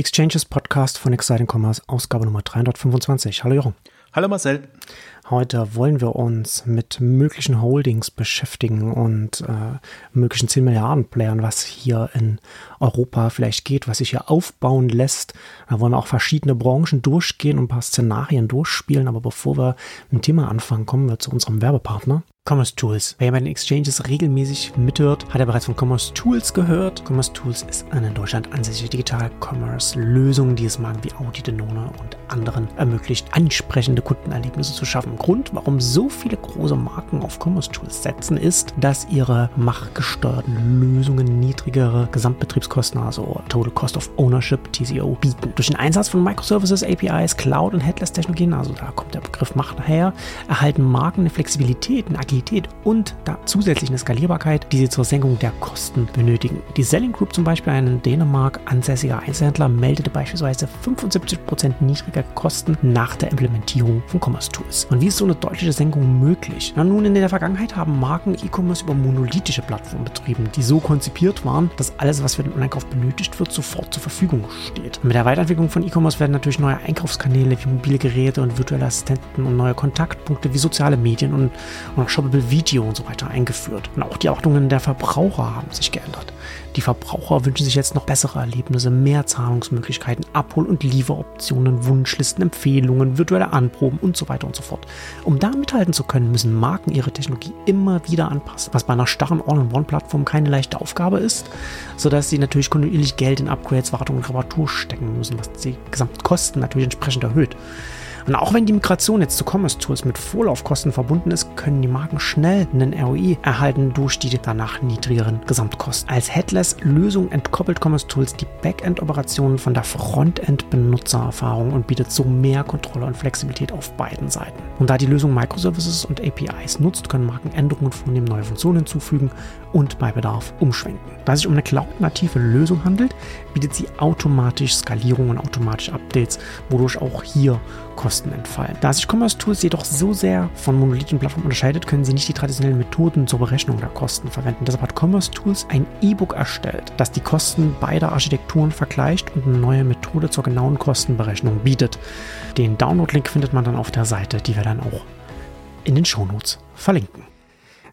Exchanges Podcast von Exciting Commerce, Ausgabe Nummer 325. Hallo Jochen. Hallo Marcel. Heute wollen wir uns mit möglichen Holdings beschäftigen und äh, möglichen 10 Milliarden Playern, was hier in Europa vielleicht geht, was sich hier aufbauen lässt. Da wollen wir auch verschiedene Branchen durchgehen und ein paar Szenarien durchspielen. Aber bevor wir mit dem Thema anfangen, kommen wir zu unserem Werbepartner. Commerce Tools. Wer bei den Exchanges regelmäßig mithört, hat er bereits von Commerce Tools gehört. Commerce Tools ist eine in Deutschland ansässige Digital-Commerce-Lösung, die es Marken wie Audi, Denone und anderen ermöglicht, ansprechende Kundenerlebnisse zu schaffen. Grund, warum so viele große Marken auf Commerce Tools setzen, ist, dass ihre marktgesteuerten Lösungen niedrigere Gesamtbetriebskosten, also Total Cost of Ownership, TCO, bieten. Durch den Einsatz von Microservices, APIs, Cloud und Headless-Technologien, also da kommt der Begriff Macht her, erhalten Marken eine Flexibilität, eine Agilität und da zusätzlich eine Skalierbarkeit, die sie zur Senkung der Kosten benötigen. Die Selling Group zum Beispiel, ein in Dänemark ansässiger Einzelhändler, meldete beispielsweise 75% niedriger Kosten nach der Implementierung von Commerce Tools. Und wie ist so eine deutliche Senkung möglich? Na, nun, in der Vergangenheit haben Marken E-Commerce über monolithische Plattformen betrieben, die so konzipiert waren, dass alles, was für den Einkauf benötigt wird, sofort zur Verfügung steht. Mit der Weiterentwicklung von E-Commerce werden natürlich neue Einkaufskanäle wie mobile Geräte und virtuelle Assistenten und neue Kontaktpunkte wie soziale Medien und, und Shoppable Video und so weiter eingeführt. Und auch die Ordnungen der Verbraucher haben sich geändert. Die Verbraucher wünschen sich jetzt noch bessere Erlebnisse, mehr Zahlungsmöglichkeiten, Abhol- und Lieferoptionen, Wunschlisten, Empfehlungen, virtuelle Anproben und so weiter und so fort. Um da mithalten zu können, müssen Marken ihre Technologie immer wieder anpassen, was bei einer starren All-in-One-Plattform keine leichte Aufgabe ist, sodass sie natürlich kontinuierlich Geld in Upgrades, Wartung und Reparatur stecken müssen, was die Gesamtkosten natürlich entsprechend erhöht. Und auch wenn die Migration jetzt zu Commerce Tools mit Vorlaufkosten verbunden ist, können die Marken schnell einen ROI erhalten durch die danach niedrigeren Gesamtkosten. Als Headless-Lösung entkoppelt Commerce Tools die Backend-Operationen von der Frontend-Benutzererfahrung und bietet so mehr Kontrolle und Flexibilität auf beiden Seiten. Und da die Lösung Microservices und APIs nutzt, können Marken Änderungen vornehmen, neue Funktionen hinzufügen und bei Bedarf umschwenken. Da es sich um eine cloud-native Lösung handelt, bietet sie automatisch Skalierung und automatisch Updates, wodurch auch hier Kosten entfallen. Da sich Commerce Tools jedoch so sehr von monolithischen Plattformen unterscheidet, können sie nicht die traditionellen Methoden zur Berechnung der Kosten verwenden. Deshalb hat Commerce Tools ein E-Book erstellt, das die Kosten beider Architekturen vergleicht und eine neue Methode zur genauen Kostenberechnung bietet. Den Download-Link findet man dann auf der Seite, die wir dann auch in den Shownotes verlinken.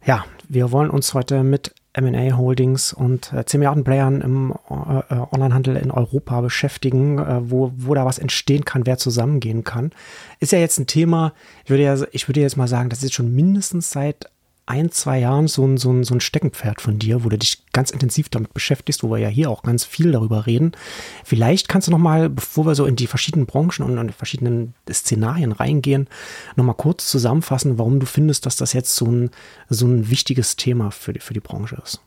Ja, wir wollen uns heute mit M&A Holdings und äh, 10 Milliarden Playern im äh, äh, Onlinehandel in Europa beschäftigen, äh, wo, wo da was entstehen kann, wer zusammengehen kann. Ist ja jetzt ein Thema, ich würde ja, ich würde jetzt mal sagen, das ist schon mindestens seit ein, zwei Jahren so ein, so, ein, so ein Steckenpferd von dir, wo du dich ganz intensiv damit beschäftigst, wo wir ja hier auch ganz viel darüber reden. Vielleicht kannst du noch mal, bevor wir so in die verschiedenen Branchen und in die verschiedenen Szenarien reingehen, noch mal kurz zusammenfassen, warum du findest, dass das jetzt so ein, so ein wichtiges Thema für die, für die Branche ist.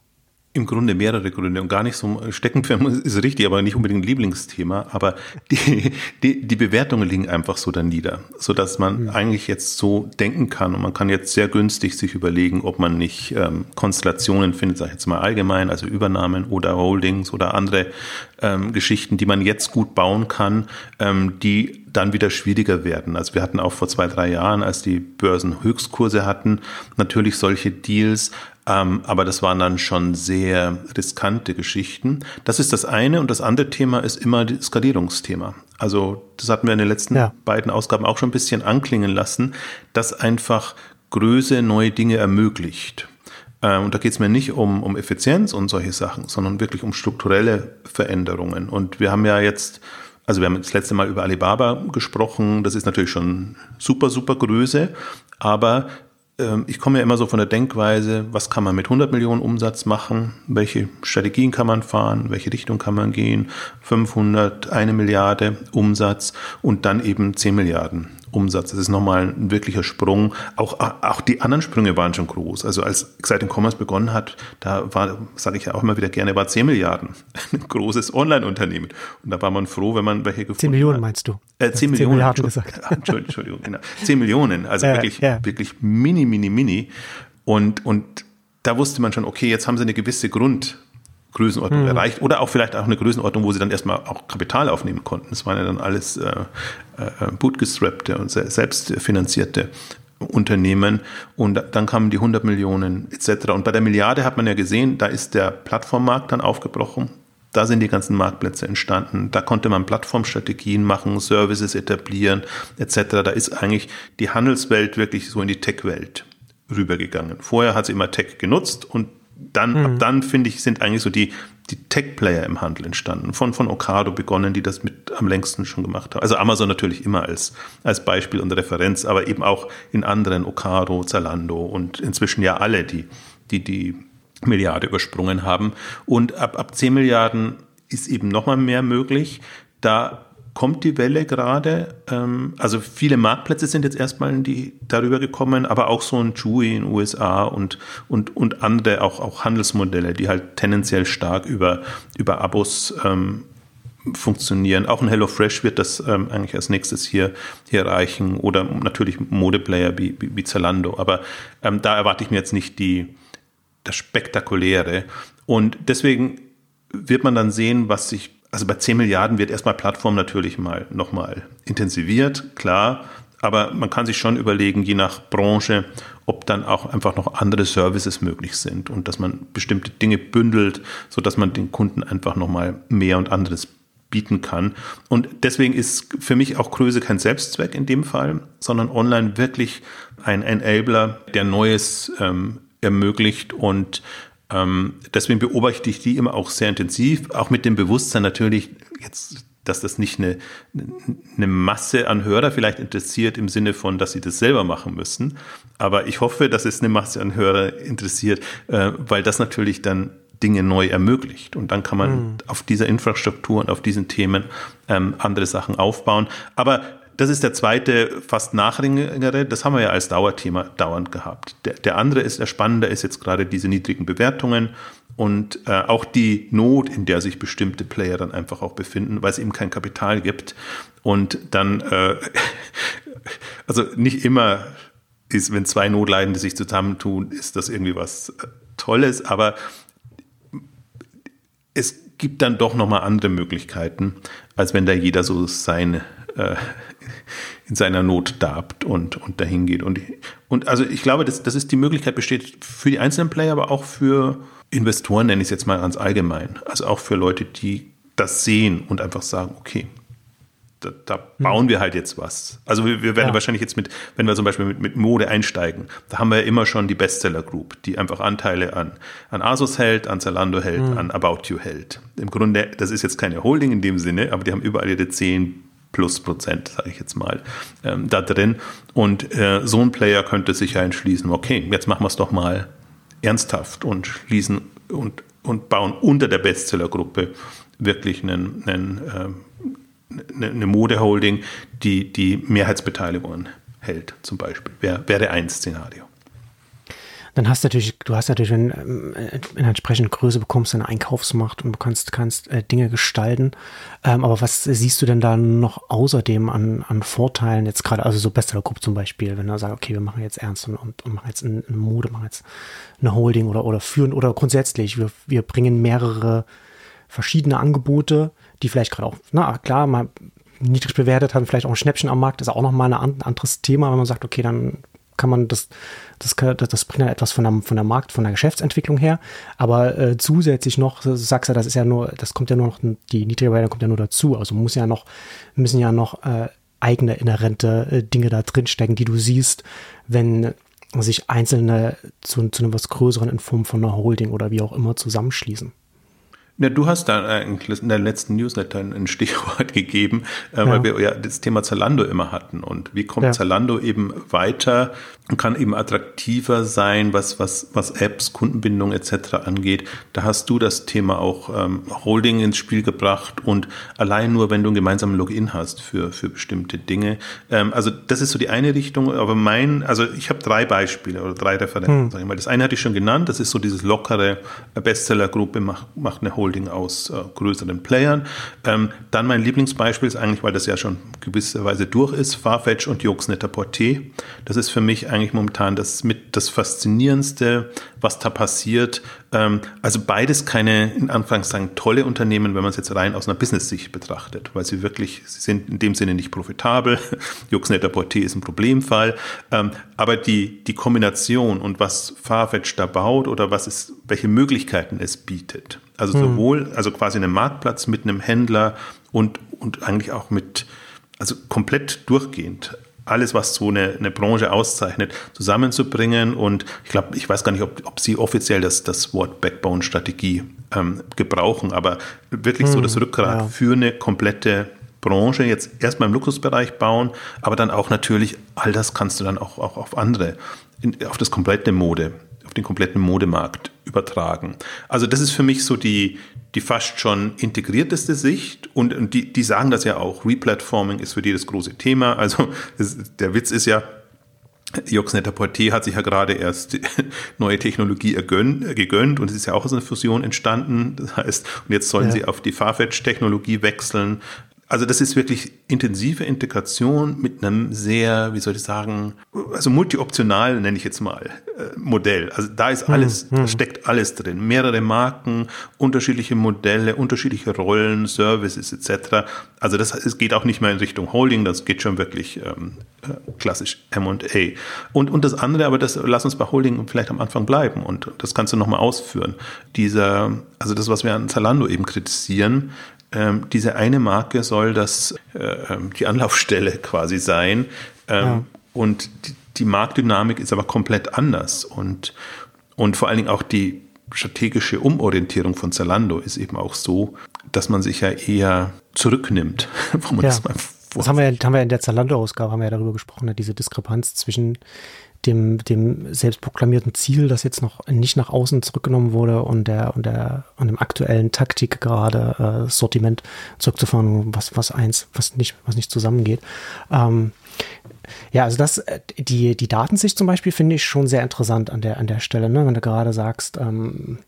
Im Grunde mehrere Gründe und gar nicht so Steckenpferd ist richtig, aber nicht unbedingt ein Lieblingsthema. Aber die, die, die Bewertungen liegen einfach so da nieder, so dass man mhm. eigentlich jetzt so denken kann und man kann jetzt sehr günstig sich überlegen, ob man nicht ähm, Konstellationen findet, sag ich jetzt mal allgemein, also Übernahmen oder Holdings oder andere ähm, Geschichten, die man jetzt gut bauen kann, ähm, die dann wieder schwieriger werden. Also wir hatten auch vor zwei, drei Jahren, als die Börsen Höchstkurse hatten, natürlich solche Deals, ähm, aber das waren dann schon sehr riskante Geschichten. Das ist das eine. Und das andere Thema ist immer das Skalierungsthema. Also das hatten wir in den letzten ja. beiden Ausgaben auch schon ein bisschen anklingen lassen, dass einfach Größe neue Dinge ermöglicht. Ähm, und da geht es mir nicht um, um Effizienz und solche Sachen, sondern wirklich um strukturelle Veränderungen. Und wir haben ja jetzt, also wir haben das letzte Mal über Alibaba gesprochen, das ist natürlich schon super, super Größe, aber ich komme ja immer so von der Denkweise, was kann man mit 100 Millionen Umsatz machen, welche Strategien kann man fahren, welche Richtung kann man gehen, 500, eine Milliarde Umsatz und dann eben 10 Milliarden Umsatz. Das ist nochmal ein wirklicher Sprung. Auch, auch die anderen Sprünge waren schon groß. Also als Exciting Commerce begonnen hat, da war, sage ich ja auch immer wieder gerne, war 10 Milliarden. Ein großes Online-Unternehmen. Und da war man froh, wenn man welche gefunden hat. 10 Millionen hat. meinst du? Äh, 10 10 Millionen. Milliarden gesagt. Entschuldigung, Entschuldigung, genau. 10 Millionen. Also äh, wirklich, ja. wirklich mini, mini, mini. Und, und da wusste man schon, okay, jetzt haben sie eine gewisse Grund, Größenordnung hm. erreicht oder auch vielleicht auch eine Größenordnung, wo sie dann erstmal auch Kapital aufnehmen konnten. Das waren ja dann alles äh, äh, bootgestrappte und selbstfinanzierte Unternehmen und dann kamen die 100 Millionen etc. Und bei der Milliarde hat man ja gesehen, da ist der Plattformmarkt dann aufgebrochen. Da sind die ganzen Marktplätze entstanden. Da konnte man Plattformstrategien machen, Services etablieren etc. Da ist eigentlich die Handelswelt wirklich so in die Tech-Welt rübergegangen. Vorher hat sie immer Tech genutzt und dann, mhm. ab dann, finde ich, sind eigentlich so die, die Tech-Player im Handel entstanden. Von, von Ocado begonnen, die das mit am längsten schon gemacht haben. Also Amazon natürlich immer als, als Beispiel und Referenz, aber eben auch in anderen Ocado, Zalando und inzwischen ja alle, die, die, die Milliarde übersprungen haben. Und ab, ab 10 Milliarden ist eben nochmal mehr möglich. Da kommt die Welle gerade. Ähm, also viele Marktplätze sind jetzt erstmal in die, darüber gekommen, aber auch so ein Chewy in den USA und, und, und andere auch, auch Handelsmodelle, die halt tendenziell stark über, über Abos ähm, funktionieren. Auch ein HelloFresh wird das ähm, eigentlich als nächstes hier, hier erreichen oder natürlich Modeplayer wie, wie, wie Zalando. Aber ähm, da erwarte ich mir jetzt nicht die, das Spektakuläre. Und deswegen wird man dann sehen, was sich, also bei 10 Milliarden wird erstmal Plattform natürlich mal nochmal intensiviert, klar. Aber man kann sich schon überlegen, je nach Branche, ob dann auch einfach noch andere Services möglich sind und dass man bestimmte Dinge bündelt, so dass man den Kunden einfach nochmal mehr und anderes bieten kann. Und deswegen ist für mich auch Größe kein Selbstzweck in dem Fall, sondern online wirklich ein Enabler, der Neues ähm, ermöglicht und deswegen beobachte ich die immer auch sehr intensiv, auch mit dem Bewusstsein natürlich jetzt, dass das nicht eine, eine Masse an Hörer vielleicht interessiert im Sinne von, dass sie das selber machen müssen. Aber ich hoffe, dass es eine Masse an Hörer interessiert, äh, weil das natürlich dann Dinge neu ermöglicht. Und dann kann man mhm. auf dieser Infrastruktur und auf diesen Themen ähm, andere Sachen aufbauen. Aber das ist der zweite, fast nachringere. Das haben wir ja als Dauerthema dauernd gehabt. Der, der andere ist, der spannende ist jetzt gerade diese niedrigen Bewertungen und äh, auch die Not, in der sich bestimmte Player dann einfach auch befinden, weil es eben kein Kapital gibt. Und dann, äh, also nicht immer ist, wenn zwei Notleidende sich zusammentun, ist das irgendwie was äh, Tolles, aber es gibt dann doch nochmal andere Möglichkeiten, als wenn da jeder so seine äh, in seiner Not darbt und, und dahin geht. Und, und also ich glaube, dass, dass es die Möglichkeit besteht für die einzelnen Player, aber auch für Investoren, nenne ich es jetzt mal ganz allgemein. Also auch für Leute, die das sehen und einfach sagen, okay, da, da hm. bauen wir halt jetzt was. Also wir, wir werden ja. wahrscheinlich jetzt mit, wenn wir zum Beispiel mit, mit Mode einsteigen, da haben wir ja immer schon die Bestseller Group, die einfach Anteile an, an Asus hält, an Zalando hält, mhm. an About You hält. Im Grunde, das ist jetzt keine Holding in dem Sinne, aber die haben überall ihre 10 plus Prozent, sage ich jetzt mal, ähm, da drin. Und äh, so ein Player könnte sich ja entschließen, okay, jetzt machen wir es doch mal ernsthaft und schließen und, und bauen unter der Bestsellergruppe wirklich einen, einen, äh, eine Modeholding, die die Mehrheitsbeteiligungen hält, zum Beispiel. Wäre, wäre ein Szenario dann hast du natürlich, du hast natürlich, wenn ähm, in entsprechend Größe bekommst, eine Einkaufsmacht und du kannst, kannst äh, Dinge gestalten. Ähm, aber was siehst du denn da noch außerdem an, an Vorteilen jetzt gerade, also so Bestseller Group zum Beispiel, wenn du sagst, okay, wir machen jetzt ernst und, und, und machen jetzt eine Mode, machen jetzt eine Holding oder, oder führen oder grundsätzlich, wir, wir bringen mehrere verschiedene Angebote, die vielleicht gerade auch, na klar, mal niedrig bewertet haben, vielleicht auch ein Schnäppchen am Markt, ist auch nochmal ein anderes Thema, wenn man sagt, okay, dann kann man das, das, das bringt dann etwas von der, von der Markt, von der Geschäftsentwicklung her. Aber äh, zusätzlich noch, du sagst ja, das ist ja nur, das kommt ja nur noch, die niedrige Bewertung kommt ja nur dazu. Also muss ja noch, müssen ja noch äh, eigene inhärente äh, Dinge da drin stecken, die du siehst, wenn sich einzelne zu, zu einem was Größeren in Form von einer Holding oder wie auch immer zusammenschließen. Ja, du hast da in der letzten Newsletter ein Stichwort gegeben, äh, ja. weil wir ja das Thema Zalando immer hatten. Und wie kommt ja. Zalando eben weiter und kann eben attraktiver sein, was, was, was Apps, Kundenbindung etc. angeht. Da hast du das Thema auch ähm, Holding ins Spiel gebracht und allein nur, wenn du einen gemeinsamen Login hast für, für bestimmte Dinge. Ähm, also das ist so die eine Richtung, aber mein, also ich habe drei Beispiele oder drei Referenzen, hm. sag ich mal. Das eine hatte ich schon genannt, das ist so dieses lockere Bestsellergruppe macht, macht eine Holding Holding aus äh, größeren Playern. Ähm, dann mein Lieblingsbeispiel ist eigentlich, weil das ja schon gewisserweise durch ist, Farfetch und Jux Porté. Das ist für mich eigentlich momentan das mit das faszinierendste, was da passiert. Ähm, also beides keine, in Anführungszeichen, tolle Unternehmen, wenn man es jetzt rein aus einer Business-Sicht betrachtet, weil sie wirklich, sie sind in dem Sinne nicht profitabel. Juxnetter Porté ist ein Problemfall. Ähm, aber die, die Kombination und was Farfetch da baut oder was es, welche Möglichkeiten es bietet. Also hm. sowohl, also quasi einen Marktplatz mit einem Händler und, und eigentlich auch mit, also komplett durchgehend alles, was so eine, eine Branche auszeichnet, zusammenzubringen. Und ich glaube, ich weiß gar nicht, ob, ob Sie offiziell das, das Wort Backbone-Strategie ähm, gebrauchen, aber wirklich hm, so das Rückgrat ja. für eine komplette Branche jetzt erstmal im Luxusbereich bauen, aber dann auch natürlich, all das kannst du dann auch, auch auf andere, in, auf das komplette Mode, auf den kompletten Modemarkt übertragen. Also das ist für mich so die, die fast schon integrierteste Sicht und, und die, die sagen das ja auch. Replatforming ist für die das große Thema. Also das, der Witz ist ja, Jux Netter Portier hat sich ja gerade erst neue Technologie ergönnt, gegönnt und es ist ja auch aus einer Fusion entstanden. Das heißt, und jetzt sollen ja. sie auf die Farfetch-Technologie wechseln. Also das ist wirklich intensive Integration mit einem sehr, wie soll ich sagen, also multioptional nenne ich jetzt mal äh, Modell. Also da ist alles, hm, hm. da steckt alles drin. Mehrere Marken, unterschiedliche Modelle, unterschiedliche Rollen, Services etc. Also das es geht auch nicht mehr in Richtung Holding, das geht schon wirklich ähm, äh, klassisch M&A. Und, und das andere, aber das lass uns bei Holding vielleicht am Anfang bleiben und das kannst du nochmal ausführen. Dieser, also das, was wir an Zalando eben kritisieren, ähm, diese eine Marke soll das äh, ähm, die Anlaufstelle quasi sein. Ähm, ja. Und die, die, Marktdynamik ist aber komplett anders. Und, und vor allen Dingen auch die strategische Umorientierung von Zalando ist eben auch so, dass man sich ja eher zurücknimmt, wo man ja. das mal das haben wir, haben wir in der Zalando-Ausgabe haben wir ja darüber gesprochen, ne, diese Diskrepanz zwischen dem, dem selbstproklamierten Ziel, das jetzt noch nicht nach außen zurückgenommen wurde und der und der und dem aktuellen Taktik gerade äh, Sortiment zurückzufahren, was was eins, was nicht was nicht zusammengeht. Ähm, ja, also das, äh, die, die Datensicht zum Beispiel finde ich schon sehr interessant an der, an der Stelle, ne? wenn du gerade sagst, ähm,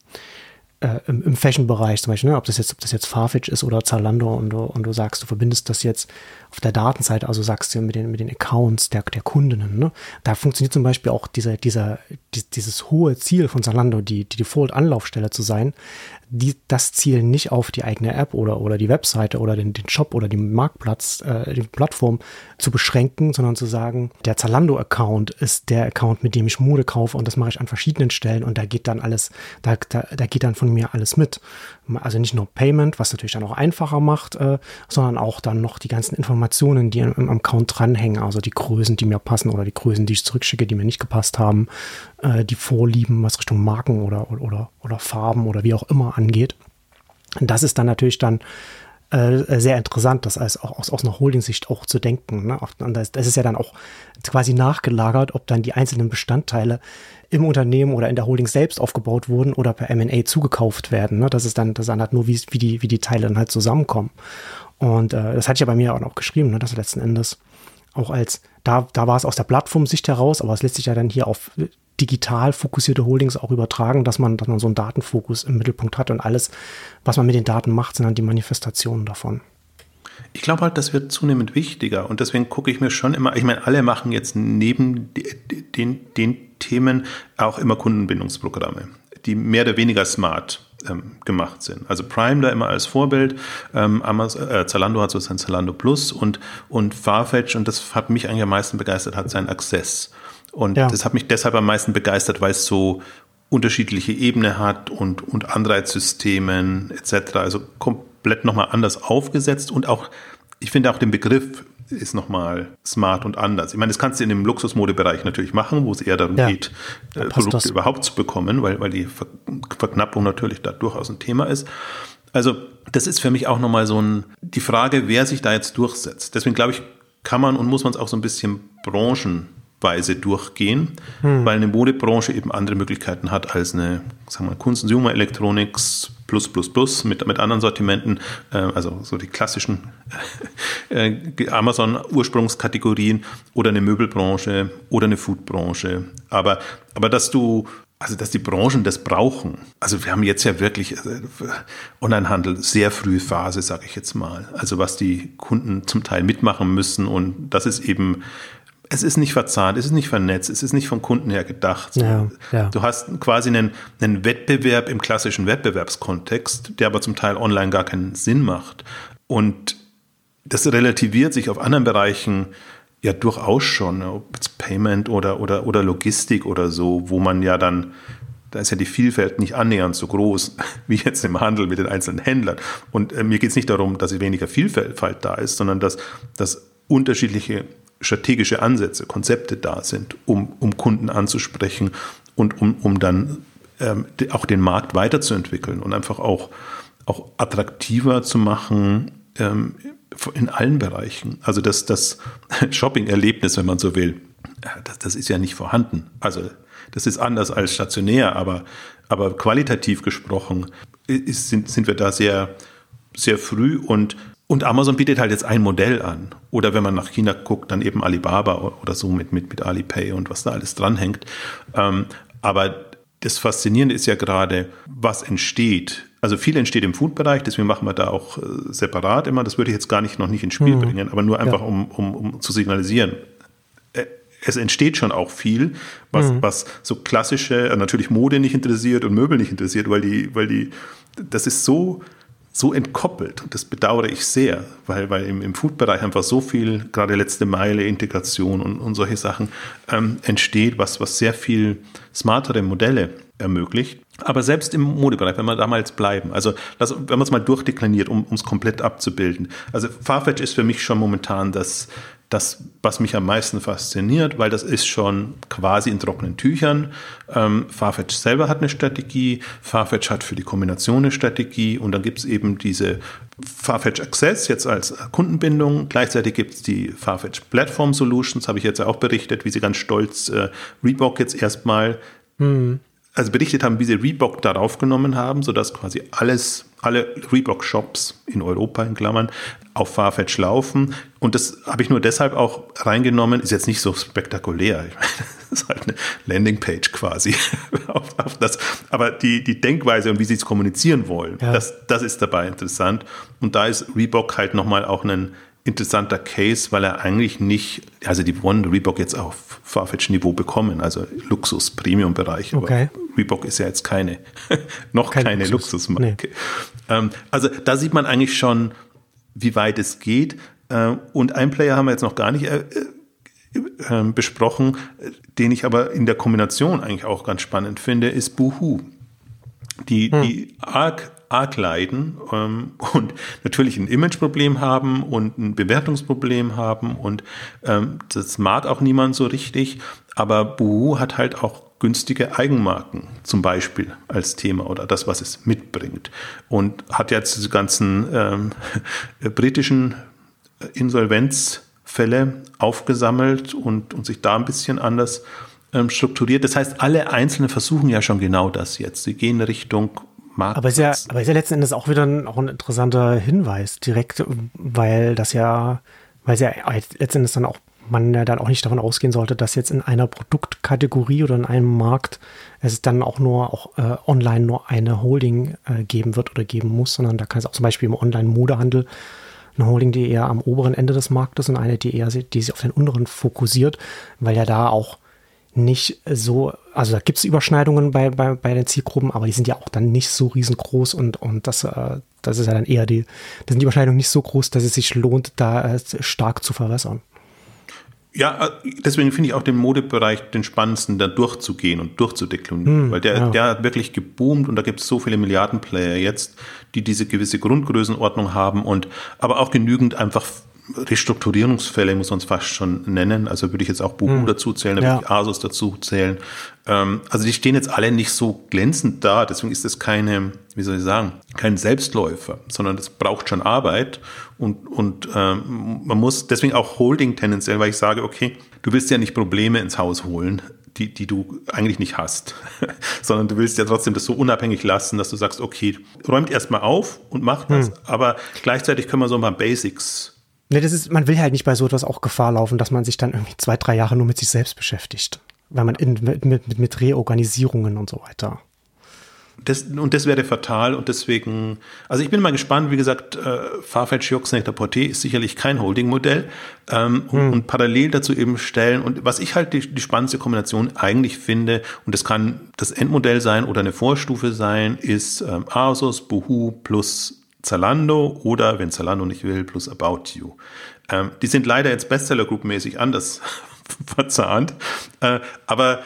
äh, im, im Fashion-Bereich zum Beispiel, ne? ob das jetzt, ob das jetzt Farfetch ist oder Zalando und du, und du sagst, du verbindest das jetzt auf der Datenseite, also sagst du mit den, mit den Accounts der, der Kundinnen, ne? da funktioniert zum Beispiel auch dieser, dieser, die, dieses hohe Ziel von Zalando, die, die Default-Anlaufstelle zu sein, die, das Ziel nicht auf die eigene App oder, oder die Webseite oder den, den Shop oder den Marktplatz, äh, die Plattform zu beschränken, sondern zu sagen, der Zalando-Account ist der Account, mit dem ich Mode kaufe und das mache ich an verschiedenen Stellen und da geht dann alles, da, da, da geht dann von mir alles mit. Also nicht nur Payment, was natürlich dann auch einfacher macht, äh, sondern auch dann noch die ganzen Informationen, die am, Account dranhängen, also die Größen, die mir passen oder die Größen, die ich zurückschicke, die mir nicht gepasst haben, äh, die Vorlieben, was Richtung Marken oder, oder, oder Farben oder wie auch immer angeht. Und das ist dann natürlich dann äh, sehr interessant, das als auch aus, aus einer Holding-Sicht auch zu denken. Ne? Das, ist ja dann auch quasi nachgelagert, ob dann die einzelnen Bestandteile im Unternehmen oder in der Holding selbst aufgebaut wurden oder per M&A zugekauft werden. Ne? Das ist dann, das dann halt nur, wie, wie, die, wie die Teile dann halt zusammenkommen. Und äh, das hatte ich ja bei mir auch noch geschrieben, ne? dass letzten Endes auch als, da, da war es aus der Plattformsicht heraus, aber es lässt sich ja dann hier auf digital fokussierte Holdings auch übertragen, dass man, dass man so einen Datenfokus im Mittelpunkt hat und alles, was man mit den Daten macht, sind dann die Manifestationen davon. Ich glaube halt, das wird zunehmend wichtiger und deswegen gucke ich mir schon immer, ich meine, alle machen jetzt neben den, den Themen auch immer Kundenbindungsprogramme, die mehr oder weniger smart ähm, gemacht sind. Also Prime da immer als Vorbild, ähm, Amazon, äh, Zalando hat so sein Zalando Plus und, und Farfetch und das hat mich eigentlich am meisten begeistert, hat sein Access. Und ja. das hat mich deshalb am meisten begeistert, weil es so unterschiedliche Ebene hat und, und Anreizsystemen etc. Also komplett nochmal anders aufgesetzt und auch, ich finde auch den Begriff ist nochmal smart und anders. Ich meine, das kannst du in dem Luxusmodebereich natürlich machen, wo es eher darum ja, geht, äh, Produkte das. überhaupt zu bekommen, weil, weil die Ver Verknappung natürlich da durchaus ein Thema ist. Also das ist für mich auch nochmal so ein, die Frage, wer sich da jetzt durchsetzt. Deswegen glaube ich, kann man und muss man es auch so ein bisschen Branchen Weise durchgehen, hm. weil eine Modebranche eben andere Möglichkeiten hat als eine, sagen wir, Consumer Electronics plus plus plus mit, mit anderen Sortimenten, äh, also so die klassischen äh, Amazon-Ursprungskategorien oder eine Möbelbranche oder eine Foodbranche. Aber, aber dass du also, dass die Branchen das brauchen. Also, wir haben jetzt ja wirklich äh, Onlinehandel sehr frühe Phase, sage ich jetzt mal. Also, was die Kunden zum Teil mitmachen müssen. Und das ist eben es ist nicht verzahnt, es ist nicht vernetzt, es ist nicht vom Kunden her gedacht. Ja, ja. Du hast quasi einen, einen Wettbewerb im klassischen Wettbewerbskontext, der aber zum Teil online gar keinen Sinn macht. Und das relativiert sich auf anderen Bereichen ja durchaus schon, ob jetzt Payment oder, oder, oder Logistik oder so, wo man ja dann, da ist ja die Vielfalt nicht annähernd so groß wie jetzt im Handel mit den einzelnen Händlern. Und äh, mir geht es nicht darum, dass weniger Vielfalt da ist, sondern dass, dass unterschiedliche strategische Ansätze, Konzepte da sind, um, um Kunden anzusprechen und um, um dann ähm, auch den Markt weiterzuentwickeln und einfach auch, auch attraktiver zu machen ähm, in allen Bereichen. Also das, das Shopping-Erlebnis, wenn man so will, das, das ist ja nicht vorhanden. Also das ist anders als stationär, aber, aber qualitativ gesprochen ist, sind, sind wir da sehr, sehr früh und und Amazon bietet halt jetzt ein Modell an. Oder wenn man nach China guckt, dann eben Alibaba oder so mit, mit, mit Alipay und was da alles dranhängt. Ähm, aber das Faszinierende ist ja gerade, was entsteht. Also viel entsteht im Food-Bereich, deswegen machen wir da auch äh, separat immer. Das würde ich jetzt gar nicht noch nicht ins Spiel mhm. bringen, aber nur einfach, ja. um, um, um zu signalisieren. Äh, es entsteht schon auch viel, was, mhm. was so klassische, äh, natürlich Mode nicht interessiert und Möbel nicht interessiert, weil die, weil die, das ist so, so entkoppelt. Das bedauere ich sehr, weil, weil im, im Food-Bereich einfach so viel, gerade letzte Meile, Integration und, und solche Sachen ähm, entsteht, was, was sehr viel smartere Modelle ermöglicht. Aber selbst im Modebereich, wenn wir damals bleiben, also das, wenn man es mal durchdekliniert, um es komplett abzubilden. Also Farfetch ist für mich schon momentan das, das, was mich am meisten fasziniert, weil das ist schon quasi in trockenen Tüchern. Ähm, Farfetch selber hat eine Strategie, Farfetch hat für die Kombination eine Strategie und dann gibt es eben diese Farfetch Access jetzt als Kundenbindung. Gleichzeitig gibt es die Farfetch Platform Solutions, habe ich jetzt auch berichtet, wie sie ganz stolz äh, Reebok jetzt erstmal mhm also berichtet haben, wie sie Reebok darauf genommen haben, sodass quasi alles, alle Reebok-Shops in Europa in Klammern auf Farfetch laufen. Und das habe ich nur deshalb auch reingenommen, ist jetzt nicht so spektakulär. Ich meine, das ist halt eine Landingpage quasi. auf, auf das. Aber die, die Denkweise und wie sie es kommunizieren wollen, ja. das, das ist dabei interessant. Und da ist Reebok halt nochmal auch ein interessanter Case, weil er eigentlich nicht, also die wollen Reebok jetzt auf Farfetch-Niveau bekommen, also Luxus-Premium-Bereich. Okay. Reebok ist ja jetzt keine, noch Kein keine Luxus. Luxusmarke. Nee. Ähm, also da sieht man eigentlich schon, wie weit es geht. Äh, und ein Player haben wir jetzt noch gar nicht äh, äh, besprochen, den ich aber in der Kombination eigentlich auch ganz spannend finde, ist Boohoo. Die, hm. die arg arg leiden ähm, und natürlich ein Imageproblem haben und ein Bewertungsproblem haben und ähm, das mag auch niemand so richtig, aber Boohoo hat halt auch günstige Eigenmarken zum Beispiel als Thema oder das, was es mitbringt und hat jetzt diese ganzen ähm, britischen Insolvenzfälle aufgesammelt und, und sich da ein bisschen anders ähm, strukturiert. Das heißt, alle Einzelnen versuchen ja schon genau das jetzt. Sie gehen Richtung Marktplatz. Aber ist ja, aber ist ja letzten Endes auch wieder ein, auch ein interessanter Hinweis direkt, weil das ja, weil es ja letzten Endes dann auch man ja dann auch nicht davon ausgehen sollte, dass jetzt in einer Produktkategorie oder in einem Markt es dann auch nur auch äh, online nur eine Holding äh, geben wird oder geben muss, sondern da kann es auch zum Beispiel im Online-Modehandel eine Holding, die eher am oberen Ende des Marktes und eine, die eher die sich auf den unteren fokussiert, weil ja da auch nicht so, also da gibt es Überschneidungen bei, bei, bei den Zielgruppen, aber die sind ja auch dann nicht so riesengroß und, und das, äh, das ist ja dann eher die, das sind die Überschneidungen nicht so groß, dass es sich lohnt, da äh, stark zu verwässern. Ja, äh, deswegen finde ich auch den Modebereich den spannendsten, da durchzugehen und durchzudeklinieren, hm, weil der, ja. der hat wirklich geboomt und da gibt es so viele Milliardenplayer jetzt, die diese gewisse Grundgrößenordnung haben und aber auch genügend einfach Restrukturierungsfälle muss man es fast schon nennen. Also würde ich jetzt auch Buhu hm. dazu zählen, da ja. würde ich Asus dazu zählen. Ähm, also die stehen jetzt alle nicht so glänzend da. Deswegen ist das keine, wie soll ich sagen, kein Selbstläufer, sondern das braucht schon Arbeit und, und ähm, man muss deswegen auch Holding tendenziell, weil ich sage, okay, du willst ja nicht Probleme ins Haus holen, die, die du eigentlich nicht hast, sondern du willst ja trotzdem das so unabhängig lassen, dass du sagst, okay, räumt erstmal auf und macht das, hm. aber gleichzeitig können wir so ein paar Basics Ne, das ist, man will halt nicht bei so etwas auch Gefahr laufen, dass man sich dann irgendwie zwei, drei Jahre nur mit sich selbst beschäftigt. Weil man in, mit, mit, mit Reorganisierungen und so weiter. Das, und das wäre fatal und deswegen, also ich bin mal gespannt, wie gesagt, äh, Farfetch Yoxnectar Porté ist sicherlich kein Holding-Modell ähm, hm. und, und, parallel dazu eben stellen und was ich halt die, die spannendste Kombination eigentlich finde und das kann das Endmodell sein oder eine Vorstufe sein, ist ähm, Asos, Boohoo plus Zalando oder wenn Zalando nicht will, plus About You. Ähm, die sind leider jetzt Bestseller Group mäßig anders verzahnt, äh, aber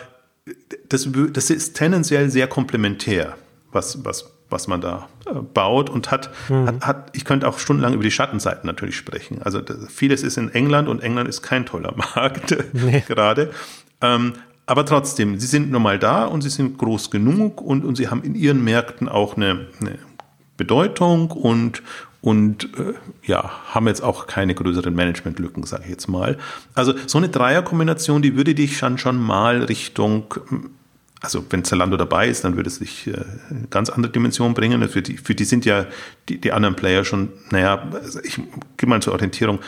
das, das ist tendenziell sehr komplementär, was, was, was man da äh, baut und hat, mhm. hat, hat, ich könnte auch stundenlang über die Schattenseiten natürlich sprechen. Also das, vieles ist in England und England ist kein toller Markt nee. gerade. Ähm, aber trotzdem, sie sind nun mal da und sie sind groß genug und, und sie haben in ihren Märkten auch eine, eine Bedeutung und, und äh, ja, haben jetzt auch keine größeren Managementlücken, sage ich jetzt mal. Also so eine Dreierkombination, die würde dich dann schon mal Richtung, also wenn Zalando dabei ist, dann würde es dich äh, eine ganz andere Dimension bringen. Für die, für die sind ja die, die anderen Player schon, naja, also ich gebe mal zur Orientierung,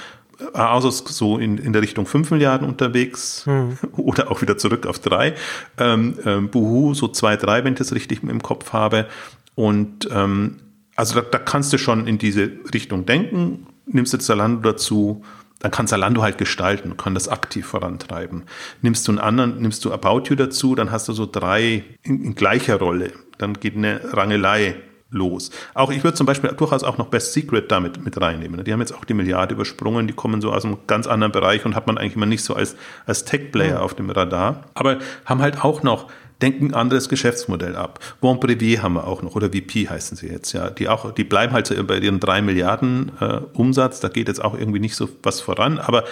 Asos so in, in der Richtung 5 Milliarden unterwegs hm. oder auch wieder zurück auf 3. Ähm, ähm, Buhu so 2, 3, wenn ich das richtig im Kopf habe. Und ähm, also da, da kannst du schon in diese Richtung denken, nimmst du Zalando dazu, dann kann Zalando halt gestalten, kann das aktiv vorantreiben. Nimmst du einen anderen, nimmst du About You dazu, dann hast du so drei in, in gleicher Rolle. Dann geht eine Rangelei los. Auch ich würde zum Beispiel durchaus auch noch Best Secret damit mit reinnehmen. Die haben jetzt auch die Milliarde übersprungen, die kommen so aus einem ganz anderen Bereich und hat man eigentlich immer nicht so als, als Tech-Player ja. auf dem Radar. Aber haben halt auch noch denken ein anderes Geschäftsmodell ab. Bon Privé haben wir auch noch, oder VP heißen sie jetzt, ja. Die auch, die bleiben halt so bei ihren drei Milliarden äh, Umsatz, da geht jetzt auch irgendwie nicht so was voran, aber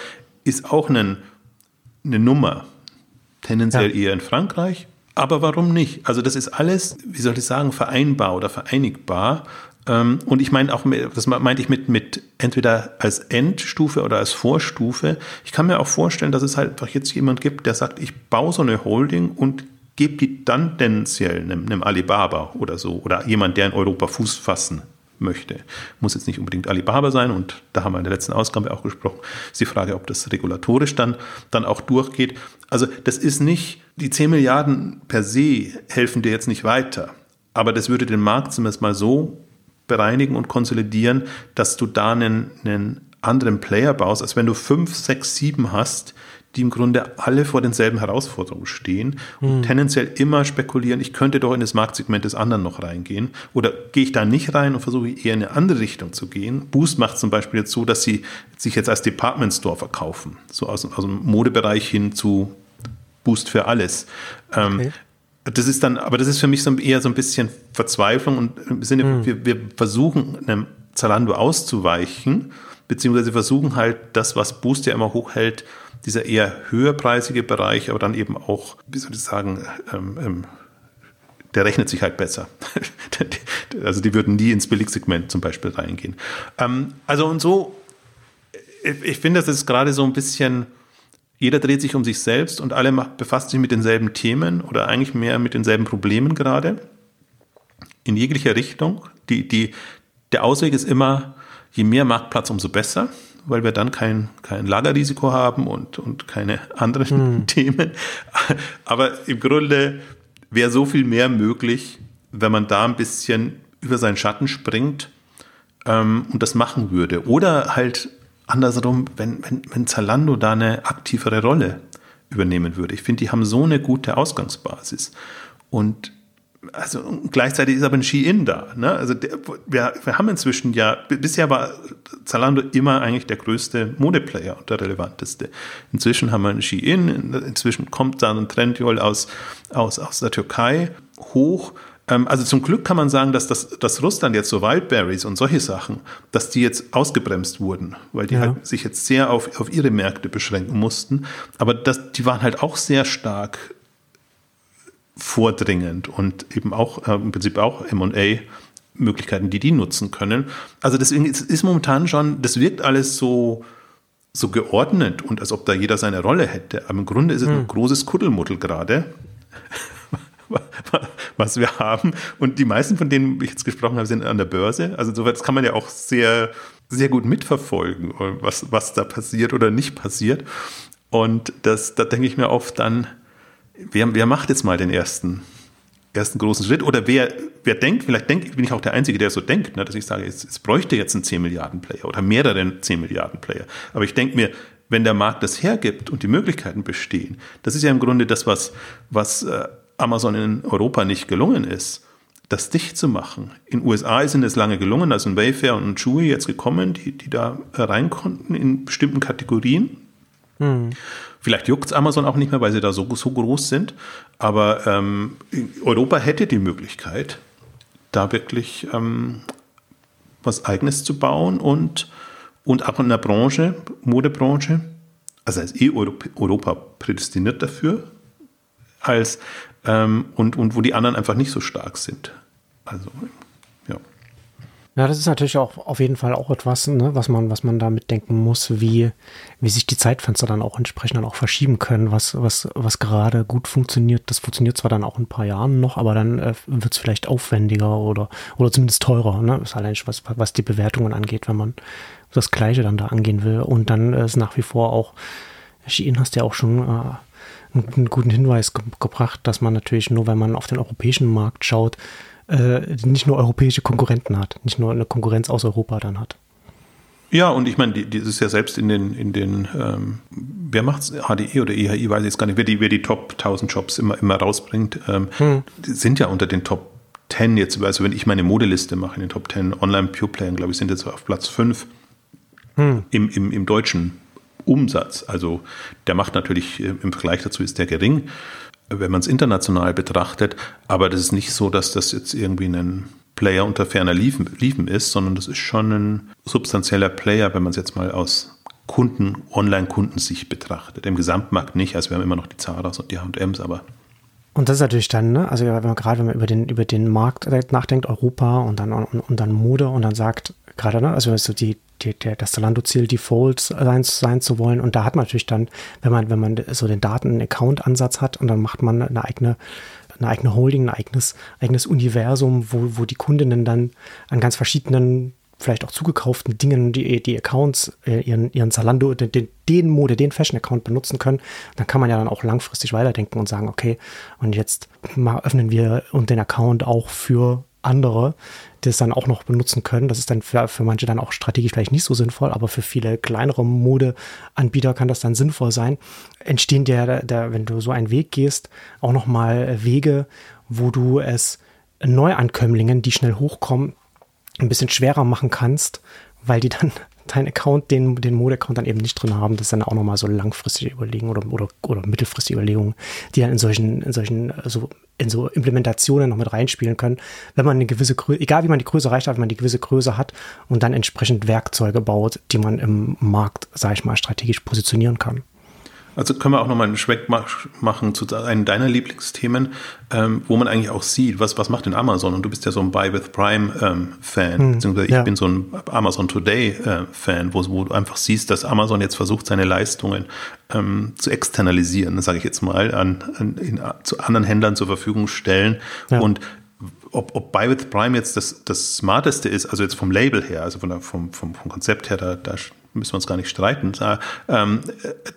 ist auch ein, eine Nummer. Tendenziell ja. eher in Frankreich, aber warum nicht? Also das ist alles, wie soll ich sagen, vereinbar oder vereinigbar. Ähm, und ich meine auch, das meinte ich mit, mit entweder als Endstufe oder als Vorstufe. Ich kann mir auch vorstellen, dass es halt einfach jetzt jemand gibt, der sagt, ich baue so eine Holding und gebt die dann tendenziell einem, einem Alibaba oder so oder jemand, der in Europa Fuß fassen möchte. Muss jetzt nicht unbedingt Alibaba sein und da haben wir in der letzten Ausgabe auch gesprochen, ist die Frage, ob das regulatorisch dann, dann auch durchgeht. Also das ist nicht, die 10 Milliarden per se helfen dir jetzt nicht weiter, aber das würde den Markt zumindest mal so bereinigen und konsolidieren, dass du da einen, einen anderen Player baust, als wenn du 5, 6, 7 hast, die im Grunde alle vor denselben Herausforderungen stehen und hm. tendenziell immer spekulieren, ich könnte doch in das Marktsegment des anderen noch reingehen oder gehe ich da nicht rein und versuche eher in eine andere Richtung zu gehen. Boost macht zum Beispiel jetzt so, dass sie sich jetzt als Department Store verkaufen, so aus, aus dem Modebereich hin zu Boost für alles. Ähm, okay. Das ist dann, aber das ist für mich so eher so ein bisschen Verzweiflung und im Sinne, hm. wir, wir versuchen einem Zalando auszuweichen, beziehungsweise versuchen halt das, was Boost ja immer hochhält, dieser eher höherpreisige Bereich, aber dann eben auch, wie soll ich sagen, ähm, ähm, der rechnet sich halt besser. also die würden nie ins Billigsegment zum Beispiel reingehen. Ähm, also und so, ich, ich finde, das ist gerade so ein bisschen, jeder dreht sich um sich selbst und alle befassen sich mit denselben Themen oder eigentlich mehr mit denselben Problemen gerade. In jeglicher Richtung. Die, die, der Ausweg ist immer, je mehr Marktplatz, umso besser weil wir dann kein, kein Lagerrisiko haben und, und keine anderen hm. Themen. Aber im Grunde wäre so viel mehr möglich, wenn man da ein bisschen über seinen Schatten springt ähm, und das machen würde. Oder halt andersrum, wenn, wenn, wenn Zalando da eine aktivere Rolle übernehmen würde. Ich finde, die haben so eine gute Ausgangsbasis. Und also gleichzeitig ist aber ein Ski-In da. Ne? Also der, wir, wir haben inzwischen ja, bisher war Zalando immer eigentlich der größte Modeplayer und der relevanteste. Inzwischen haben wir ein Ski-In, inzwischen kommt dann ein Trendyol aus, aus, aus der Türkei hoch. Ähm, also zum Glück kann man sagen, dass, das, dass Russland jetzt so Wildberries und solche Sachen, dass die jetzt ausgebremst wurden, weil die ja. halt sich jetzt sehr auf, auf ihre Märkte beschränken mussten. Aber das, die waren halt auch sehr stark vordringend und eben auch äh, im Prinzip auch MA. Möglichkeiten, die die nutzen können. Also deswegen ist, ist momentan schon, das wirkt alles so, so geordnet und als ob da jeder seine Rolle hätte. Aber im Grunde ist es hm. ein großes Kuddelmuddel gerade, was wir haben. Und die meisten von denen, ich jetzt gesprochen habe, sind an der Börse. Also insoweit kann man ja auch sehr, sehr gut mitverfolgen, was, was da passiert oder nicht passiert. Und das, da denke ich mir oft dann, wer, wer macht jetzt mal den ersten ersten großen Schritt. Oder wer, wer denkt, vielleicht denkt, bin ich auch der Einzige, der so denkt, ne, dass ich sage, es, es bräuchte jetzt einen 10 Milliarden Player oder mehrere 10 Milliarden Player. Aber ich denke mir, wenn der Markt das hergibt und die Möglichkeiten bestehen, das ist ja im Grunde das, was, was äh, Amazon in Europa nicht gelungen ist, das dicht zu machen. In den USA ist es lange gelungen, da sind Wayfair und Chewy jetzt gekommen, die, die da rein konnten in bestimmten Kategorien. Hm. Vielleicht juckt es Amazon auch nicht mehr, weil sie da so, so groß sind. Aber ähm, Europa hätte die Möglichkeit, da wirklich ähm, was Eigenes zu bauen und, und auch in der Branche, Modebranche, also ist eh Europa prädestiniert dafür, als ähm, und, und wo die anderen einfach nicht so stark sind. Also, ja. Ja, das ist natürlich auch auf jeden Fall auch etwas, ne, was man, was man da mitdenken muss, wie, wie sich die Zeitfenster dann auch entsprechend dann auch verschieben können, was, was, was gerade gut funktioniert. Das funktioniert zwar dann auch in ein paar Jahren noch, aber dann äh, wird es vielleicht aufwendiger oder, oder zumindest teurer, ne? Ist allein was, was die Bewertungen angeht, wenn man das Gleiche dann da angehen will. Und dann ist nach wie vor auch, Shein hast ja auch schon äh, einen guten Hinweis ge gebracht, dass man natürlich nur, wenn man auf den europäischen Markt schaut, äh, nicht nur europäische Konkurrenten hat, nicht nur eine Konkurrenz aus Europa dann hat. Ja, und ich meine, die, die ist ja selbst in den, in den ähm, wer macht's, HDE oder EHI, weiß ich jetzt gar nicht, wer die, wer die Top 1000 Shops immer, immer rausbringt, ähm, hm. sind ja unter den Top 10 jetzt, also wenn ich meine Modeliste mache in den Top 10 Online Pure Playern, glaube ich, sind jetzt auf Platz 5 hm. im, im, im deutschen Umsatz. Also der macht natürlich äh, im Vergleich dazu ist der gering, wenn man es international betrachtet. Aber das ist nicht so, dass das jetzt irgendwie ein Player unter ferner Liefen, Liefen ist, sondern das ist schon ein substanzieller Player, wenn man es jetzt mal aus Kunden, Online-Kundensicht betrachtet. Im Gesamtmarkt nicht, also wir haben immer noch die Zaras und die H&Ms, aber und das ist natürlich dann, ne, also wenn man gerade wenn man über den, über den Markt nachdenkt, Europa und dann, und, und dann Mode und dann sagt, gerade, ne, also so die, die, der, das Zalando-Ziel Default sein, sein zu wollen. Und da hat man natürlich dann, wenn man, wenn man so den Daten-Account-Ansatz hat und dann macht man eine eigene, eine eigene Holding, ein eigenes, eigenes Universum, wo, wo die Kundinnen dann an ganz verschiedenen vielleicht auch zugekauften Dingen, die, die Accounts, äh, ihren, ihren Zalando, den, den Mode, den Fashion-Account benutzen können, dann kann man ja dann auch langfristig weiterdenken und sagen, okay, und jetzt mal öffnen wir den Account auch für andere, die es dann auch noch benutzen können. Das ist dann für, für manche dann auch strategisch vielleicht nicht so sinnvoll, aber für viele kleinere Modeanbieter kann das dann sinnvoll sein. Entstehen der, der wenn du so einen Weg gehst, auch nochmal Wege, wo du es Neuankömmlingen, die schnell hochkommen, ein bisschen schwerer machen kannst, weil die dann deinen Account, den, den Mode-Account dann eben nicht drin haben. Das ist dann auch nochmal so langfristige Überlegungen oder, oder, oder mittelfristige Überlegungen, die dann in solchen, in solchen, so, in so Implementationen noch mit reinspielen können, wenn man eine gewisse Größe, egal wie man die Größe erreicht hat, wenn man die gewisse Größe hat und dann entsprechend Werkzeuge baut, die man im Markt, sage ich mal, strategisch positionieren kann. Also können wir auch nochmal einen Schweck machen zu einem deiner Lieblingsthemen, ähm, wo man eigentlich auch sieht, was, was macht denn Amazon? Und du bist ja so ein Buy with Prime ähm, Fan, hm, beziehungsweise ja. ich bin so ein Amazon Today äh, Fan, wo, wo, du einfach siehst, dass Amazon jetzt versucht, seine Leistungen ähm, zu externalisieren, sage ich jetzt mal, an, an in, zu anderen Händlern zur Verfügung stellen. Ja. Und ob, ob Buy with Prime jetzt das, das Smarteste ist, also jetzt vom Label her, also von der, vom, vom, vom Konzept her, da, da müssen wir uns gar nicht streiten. Ähm,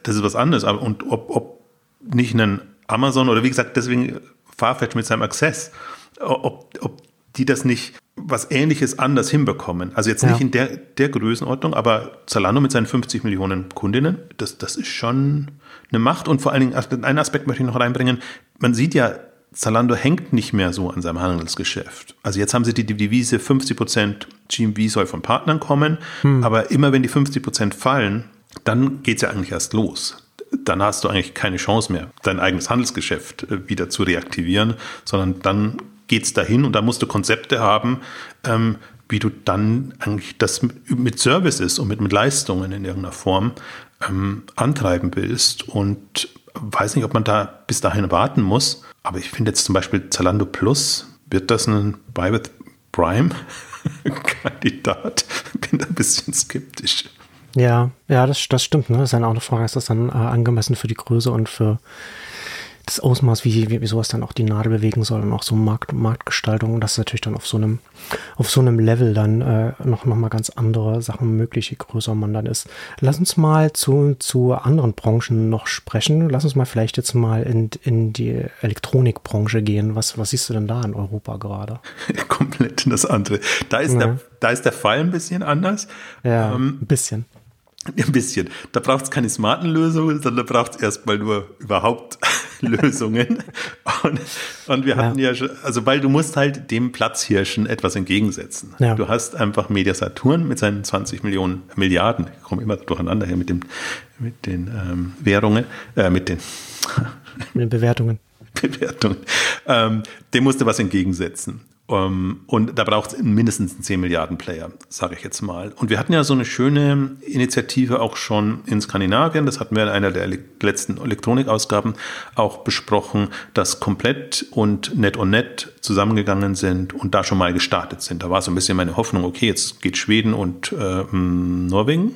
das ist was anderes. Und ob, ob nicht ein Amazon oder wie gesagt, deswegen Farfetch mit seinem Access, ob, ob die das nicht was ähnliches anders hinbekommen. Also jetzt ja. nicht in der, der Größenordnung, aber Zalando mit seinen 50 Millionen Kundinnen, das, das ist schon eine Macht. Und vor allen Dingen, einen Aspekt möchte ich noch reinbringen. Man sieht ja Zalando hängt nicht mehr so an seinem Handelsgeschäft. Also jetzt haben sie die Devise, 50% GMV soll von Partnern kommen, hm. aber immer wenn die 50% fallen, dann geht es ja eigentlich erst los. Dann hast du eigentlich keine Chance mehr, dein eigenes Handelsgeschäft äh, wieder zu reaktivieren, sondern dann geht es dahin und da musst du Konzepte haben, ähm, wie du dann eigentlich das mit Services und mit, mit Leistungen in irgendeiner Form ähm, antreiben willst. Und weiß nicht, ob man da bis dahin warten muss. Aber ich finde jetzt zum Beispiel Zalando Plus, wird das ein Buy with Prime Kandidat? Bin da ein bisschen skeptisch. Ja, ja, das, das stimmt. Ne? Das ist dann auch eine Frage, ist das dann äh, angemessen für die Größe und für das Ausmaß, wie, wie, wie sowas dann auch die Nadel bewegen soll und auch so Markt, Marktgestaltung, das ist natürlich dann auf so einem, auf so einem Level dann äh, noch, noch mal ganz andere Sachen möglich, je größer man dann ist. Lass uns mal zu, zu anderen Branchen noch sprechen. Lass uns mal vielleicht jetzt mal in, in die Elektronikbranche gehen. Was, was siehst du denn da in Europa gerade? Komplett das andere. Da ist, ja. der, da ist der Fall ein bisschen anders. Ja, ähm, ein bisschen. Ein bisschen. Da braucht es keine smarten Lösungen, sondern da braucht es erstmal nur überhaupt Lösungen. Und, und wir hatten ja. ja schon, also weil du musst halt dem Platzhirschen etwas entgegensetzen. Ja. Du hast einfach Media Saturn mit seinen 20 Millionen Milliarden, ich komme immer durcheinander hier mit, dem, mit den ähm, Währungen, äh, mit den, mit Bewertungen. Bewertungen. Ähm, dem musste was entgegensetzen. Ähm, und da braucht es mindestens einen 10 Milliarden Player, sage ich jetzt mal. Und wir hatten ja so eine schöne Initiative auch schon in Skandinavien, das hatten wir in einer der letzten Elektronikausgaben auch besprochen, dass Komplett und Net on Net zusammengegangen sind und da schon mal gestartet sind. Da war so ein bisschen meine Hoffnung, okay, jetzt geht Schweden und äh, Norwegen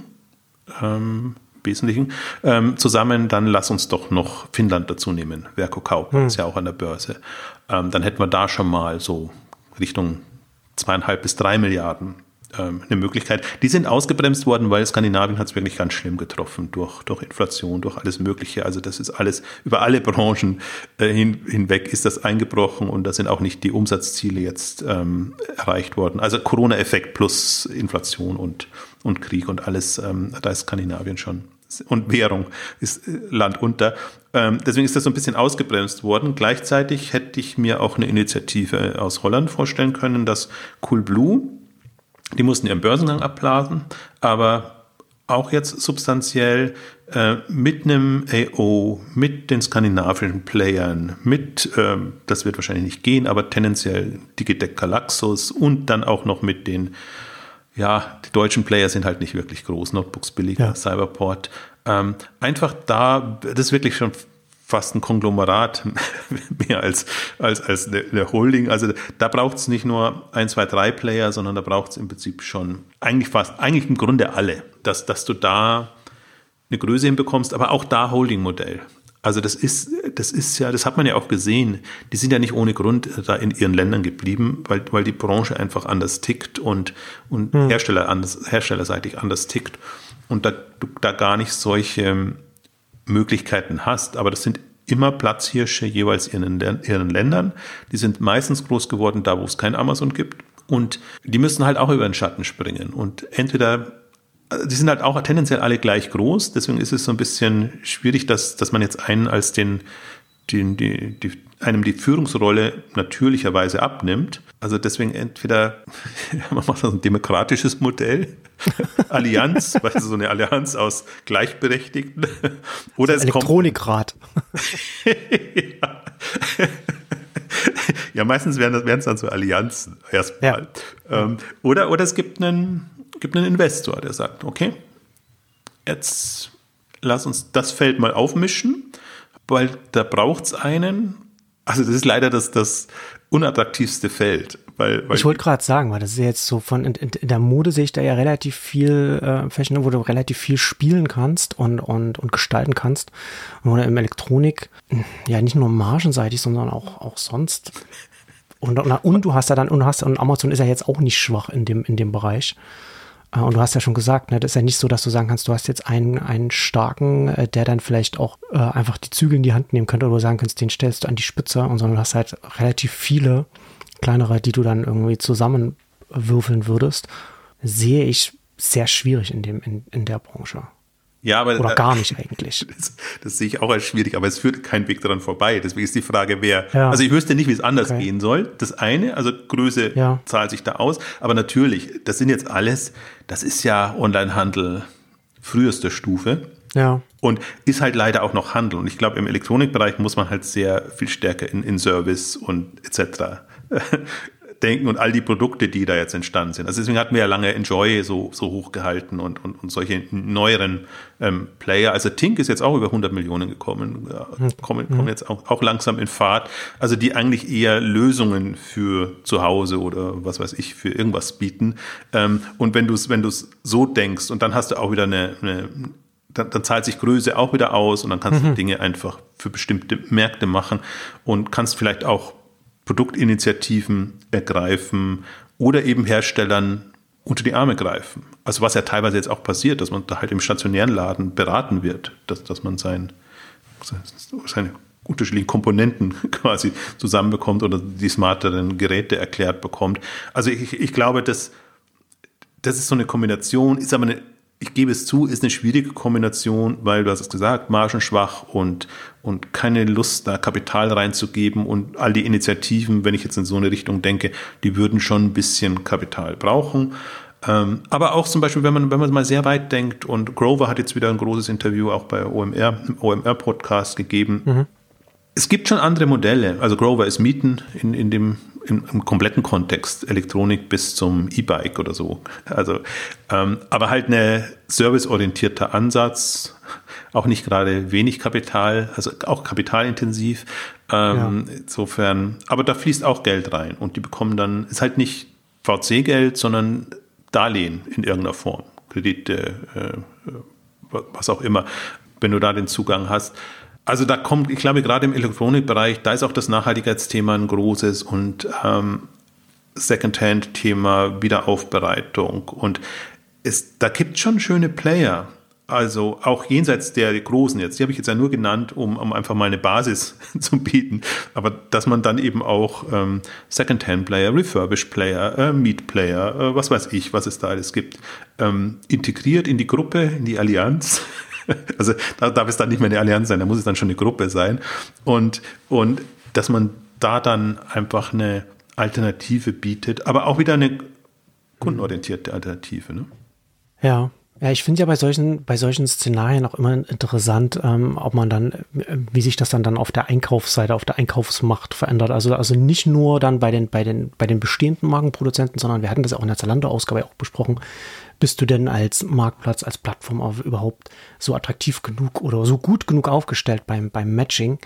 ähm, Wesentlichen ähm, zusammen, dann lass uns doch noch Finnland dazu nehmen. Verco Kaup hm. ist ja auch an der Börse. Ähm, dann hätten wir da schon mal so Richtung zweieinhalb bis drei Milliarden ähm, eine Möglichkeit. Die sind ausgebremst worden, weil Skandinavien hat es wirklich ganz schlimm getroffen durch, durch Inflation, durch alles Mögliche. Also das ist alles über alle Branchen äh, hin, hinweg ist das eingebrochen und da sind auch nicht die Umsatzziele jetzt ähm, erreicht worden. Also Corona-Effekt plus Inflation und, und Krieg und alles, ähm, da ist Skandinavien schon und Währung ist äh, Land unter. Ähm, deswegen ist das so ein bisschen ausgebremst worden. Gleichzeitig hätte ich mir auch eine Initiative aus Holland vorstellen können, dass Coolblue, die mussten ihren Börsengang abblasen, aber auch jetzt substanziell äh, mit einem AO, mit den skandinavischen Playern, mit, äh, das wird wahrscheinlich nicht gehen, aber tendenziell Digitec Galaxus und dann auch noch mit den ja, die deutschen Player sind halt nicht wirklich groß, Notebooks billiger, ja. Cyberport. Ähm, einfach da, das ist wirklich schon fast ein Konglomerat, mehr als, als, als eine, Holding. Also da braucht es nicht nur ein, zwei, drei Player, sondern da braucht es im Prinzip schon eigentlich fast, eigentlich im Grunde alle, dass, dass du da eine Größe hinbekommst, aber auch da Holding-Modell. Also das ist, das ist ja, das hat man ja auch gesehen. Die sind ja nicht ohne Grund da in ihren Ländern geblieben, weil, weil die Branche einfach anders tickt und, und hm. Hersteller anders, herstellerseitig anders tickt und da, du da gar nicht solche Möglichkeiten hast. Aber das sind immer Platzhirsche jeweils in ihren Ländern. Die sind meistens groß geworden da, wo es kein Amazon gibt. Und die müssen halt auch über den Schatten springen. Und entweder die sind halt auch tendenziell alle gleich groß, deswegen ist es so ein bisschen schwierig, dass, dass man jetzt einen als den, den, die, die, einem die Führungsrolle natürlicherweise abnimmt. Also deswegen entweder man macht so ein demokratisches Modell, Allianz, weißt du, so eine Allianz aus Gleichberechtigten, oder es Elektronikrat. ja. ja, meistens werden es dann so Allianzen erstmal. Ja. Ähm, oder, oder es gibt einen gibt einen Investor, der sagt, okay, jetzt lass uns das Feld mal aufmischen, weil da braucht es einen. Also das ist leider das, das unattraktivste Feld. Weil, weil ich wollte gerade sagen, weil das ist jetzt so von in, in, der Mode sehe ich da ja relativ viel äh, Fashion, wo du relativ viel spielen kannst und, und, und gestalten kannst. Oder im Elektronik, ja nicht nur margenseitig, sondern auch, auch sonst. Und, und, und du hast ja dann, und hast, und Amazon ist ja jetzt auch nicht schwach in dem, in dem Bereich. Äh, und du hast ja schon gesagt, ne, das ist ja nicht so, dass du sagen kannst, du hast jetzt einen, einen starken, äh, der dann vielleicht auch äh, einfach die Zügel in die Hand nehmen könnte oder du sagen kannst, den stellst du an die Spitze und sondern du hast halt relativ viele kleinere, die du dann irgendwie zusammenwürfeln würdest, sehe ich sehr schwierig in dem, in, in der Branche. Ja, aber oder gar nicht eigentlich. Das, das, sehe ich auch als schwierig, aber es führt kein Weg daran vorbei. Deswegen ist die Frage, wer. Ja. Also ich wüsste nicht, wie es anders okay. gehen soll. Das eine, also Größe ja. zahlt sich da aus, aber natürlich, das sind jetzt alles, das ist ja Onlinehandel frühester Stufe. Ja. Und ist halt leider auch noch Handel. Und ich glaube, im Elektronikbereich muss man halt sehr viel stärker in, in Service und etc denken und all die Produkte, die da jetzt entstanden sind. Also deswegen hatten wir ja lange Enjoy so, so hochgehalten und, und, und solche neueren ähm, Player. Also Tink ist jetzt auch über 100 Millionen gekommen, äh, kommen, kommen jetzt auch, auch langsam in Fahrt. Also die eigentlich eher Lösungen für zu Hause oder was weiß ich, für irgendwas bieten. Ähm, und wenn du es wenn du's so denkst und dann hast du auch wieder eine, eine dann, dann zahlt sich Größe auch wieder aus und dann kannst mhm. du Dinge einfach für bestimmte Märkte machen und kannst vielleicht auch Produktinitiativen ergreifen oder eben Herstellern unter die Arme greifen. Also was ja teilweise jetzt auch passiert, dass man da halt im stationären Laden beraten wird, dass, dass man sein, seine unterschiedlichen Komponenten quasi zusammenbekommt oder die smarteren Geräte erklärt bekommt. Also ich, ich glaube, dass das ist so eine Kombination, ist aber eine ich gebe es zu, ist eine schwierige Kombination, weil du hast es gesagt, margenschwach und, und keine Lust, da Kapital reinzugeben und all die Initiativen, wenn ich jetzt in so eine Richtung denke, die würden schon ein bisschen Kapital brauchen. Ähm, aber auch zum Beispiel, wenn man, wenn man mal sehr weit denkt und Grover hat jetzt wieder ein großes Interview auch bei OMR, im OMR-Podcast gegeben. Mhm. Es gibt schon andere Modelle. Also Grover ist Mieten in, in dem im, im kompletten Kontext, Elektronik bis zum E-Bike oder so. Also, ähm, aber halt eine serviceorientierter Ansatz, auch nicht gerade wenig Kapital, also auch kapitalintensiv. Ähm, ja. Insofern, aber da fließt auch Geld rein und die bekommen dann, ist halt nicht VC-Geld, sondern Darlehen in irgendeiner Form, Kredite, äh, was auch immer, wenn du da den Zugang hast. Also da kommt, ich glaube, gerade im Elektronikbereich, da ist auch das Nachhaltigkeitsthema ein großes und ähm, Secondhand-Thema, Wiederaufbereitung. Und es, da gibt schon schöne Player. Also auch jenseits der großen jetzt, die habe ich jetzt ja nur genannt, um, um einfach mal eine Basis zu bieten. Aber dass man dann eben auch ähm, Secondhand-Player, Refurbished-Player, äh, Meet-Player, äh, was weiß ich, was es da alles gibt, ähm, integriert in die Gruppe, in die Allianz Also da darf es dann nicht mehr eine Allianz sein, da muss es dann schon eine Gruppe sein. Und, und dass man da dann einfach eine Alternative bietet, aber auch wieder eine kundenorientierte Alternative. Ne? Ja, ja, ich finde ja bei solchen, bei solchen Szenarien auch immer interessant, ähm, ob man dann, wie sich das dann dann auf der Einkaufsseite, auf der Einkaufsmacht verändert. Also, also nicht nur dann bei den, bei den, bei den bestehenden Markenproduzenten, sondern wir hatten das auch in der Zalando-Ausgabe auch besprochen, bist du denn als Marktplatz, als Plattform überhaupt so attraktiv genug oder so gut genug aufgestellt beim, beim Matching,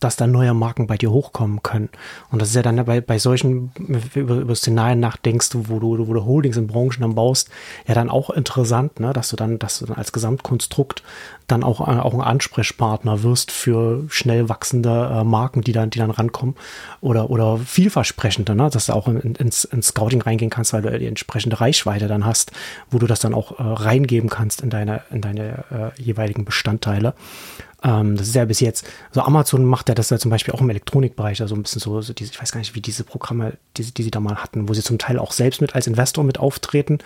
dass da neue Marken bei dir hochkommen können. Und das ist ja dann bei, bei solchen, über, über Szenarien nachdenkst, wo du, wo du Holdings in Branchen dann baust, ja dann auch interessant, ne, dass du dann, dass du dann als Gesamtkonstrukt dann auch, äh, auch ein Ansprechpartner wirst für schnell wachsende äh, Marken, die dann, die dann rankommen oder, oder vielversprechende, ne, dass du auch in, ins, ins Scouting reingehen kannst, weil du die entsprechende Reichweite dann hast, wo du das dann auch äh, reingeben kannst in deine, in deine äh, jeweiligen Bestandteile. Ähm, das ist ja bis jetzt, so Amazon macht ja das ja zum Beispiel auch im Elektronikbereich, also ein bisschen so, so diese, ich weiß gar nicht, wie diese Programme, die, die sie da mal hatten, wo sie zum Teil auch selbst mit als Investor mit auftreten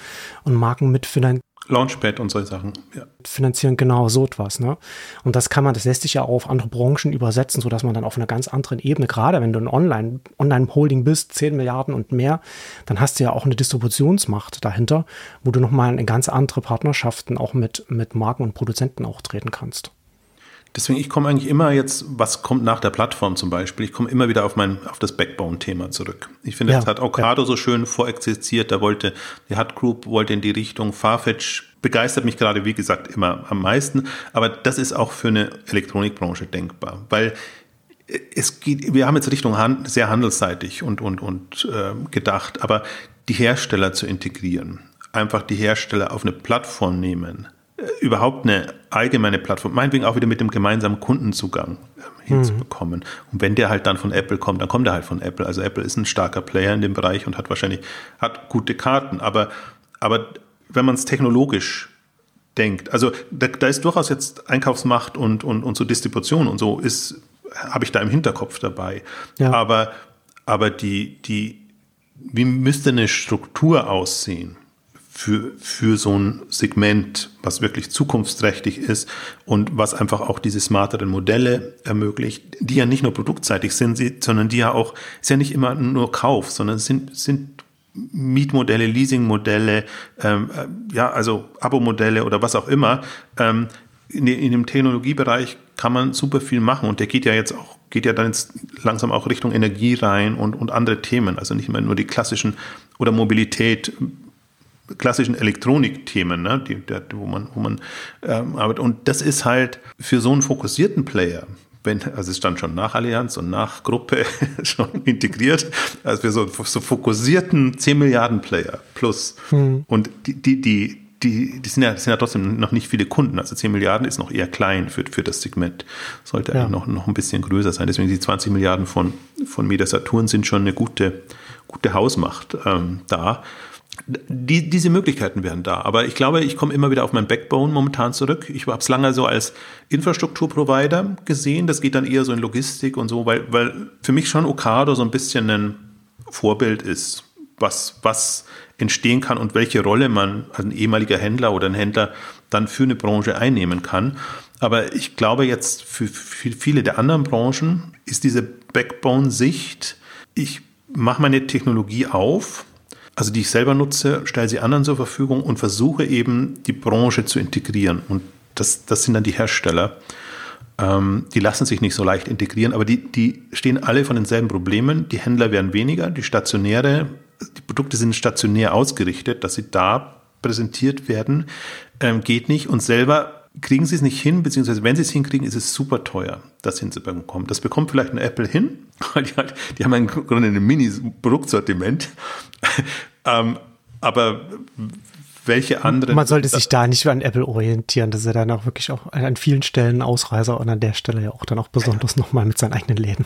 und Marken mitfinanzieren. Launchpad und solche Sachen, ja. Finanzieren, genau so etwas, ne? Und das kann man, das lässt sich ja auch auf andere Branchen übersetzen, sodass man dann auf einer ganz anderen Ebene, gerade wenn du ein Online, Online-Holding bist, 10 Milliarden und mehr, dann hast du ja auch eine Distributionsmacht dahinter, wo du nochmal in ganz andere Partnerschaften auch mit, mit Marken und Produzenten auch treten kannst. Deswegen, ich komme eigentlich immer jetzt, was kommt nach der Plattform zum Beispiel, ich komme immer wieder auf mein, auf das Backbone-Thema zurück. Ich finde, ja, das hat Ocado ja. so schön vorexistiert, da wollte, die Hut Group wollte in die Richtung, Farfetch begeistert mich gerade, wie gesagt, immer am meisten, aber das ist auch für eine Elektronikbranche denkbar, weil es geht, wir haben jetzt Richtung Hand, sehr handelsseitig und, und, und äh, gedacht, aber die Hersteller zu integrieren, einfach die Hersteller auf eine Plattform nehmen, überhaupt eine allgemeine Plattform, meinetwegen auch wieder mit dem gemeinsamen Kundenzugang ähm, hinzubekommen. Mhm. Und wenn der halt dann von Apple kommt, dann kommt er halt von Apple. Also Apple ist ein starker Player in dem Bereich und hat wahrscheinlich, hat gute Karten. Aber, aber wenn man es technologisch denkt, also da, da, ist durchaus jetzt Einkaufsmacht und, und, und so Distribution und so ist, habe ich da im Hinterkopf dabei. Ja. Aber, aber die, die, wie müsste eine Struktur aussehen? Für, für so ein Segment, was wirklich zukunftsträchtig ist und was einfach auch diese smarteren Modelle ermöglicht, die ja nicht nur produktseitig sind, sondern die ja auch, ist ja nicht immer nur Kauf, sondern sind, sind Mietmodelle, Leasingmodelle, ähm, äh, ja, also Abo-Modelle oder was auch immer. Ähm, in, in dem Technologiebereich kann man super viel machen und der geht ja jetzt auch, geht ja dann jetzt langsam auch Richtung Energie rein und, und andere Themen. Also nicht mehr nur die klassischen oder Mobilität, klassischen Elektronikthemen, ne, die, der, wo man, wo man ähm, arbeitet. Und das ist halt für so einen fokussierten Player, wenn, also es stand schon nach Allianz und nach Gruppe schon integriert, also für so, so fokussierten 10 Milliarden Player plus. Hm. Und die, die, die, die, die sind, ja, sind ja trotzdem noch nicht viele Kunden. Also 10 Milliarden ist noch eher klein für, für das Segment. Sollte ja. eigentlich noch, noch ein bisschen größer sein. Deswegen die 20 Milliarden von, von Media Saturn sind schon eine gute, gute Hausmacht ähm, da. Die, diese Möglichkeiten wären da. Aber ich glaube, ich komme immer wieder auf mein Backbone momentan zurück. Ich habe es lange so als Infrastrukturprovider gesehen. Das geht dann eher so in Logistik und so, weil, weil für mich schon Okado so ein bisschen ein Vorbild ist, was, was entstehen kann und welche Rolle man als ein ehemaliger Händler oder ein Händler dann für eine Branche einnehmen kann. Aber ich glaube jetzt für viele der anderen Branchen ist diese Backbone-Sicht, ich mache meine Technologie auf, also die ich selber nutze, stelle sie anderen zur Verfügung und versuche eben die Branche zu integrieren. Und das, das sind dann die Hersteller. Ähm, die lassen sich nicht so leicht integrieren, aber die, die stehen alle von denselben Problemen. Die Händler werden weniger, die Stationäre die Produkte sind stationär ausgerichtet, dass sie da präsentiert werden, ähm, geht nicht. Und selber kriegen sie es nicht hin, beziehungsweise wenn sie es hinkriegen, ist es super teuer, das hinzubekommen. Das bekommt vielleicht ein Apple hin, weil die, halt, die haben im Grunde ein Mini-Produktsortiment. ähm, aber welche anderen. Man sollte sich da nicht an Apple orientieren. Das ist ja dann auch wirklich auch an vielen Stellen Ausreißer und an der Stelle ja auch dann auch besonders nochmal mit seinen eigenen Läden.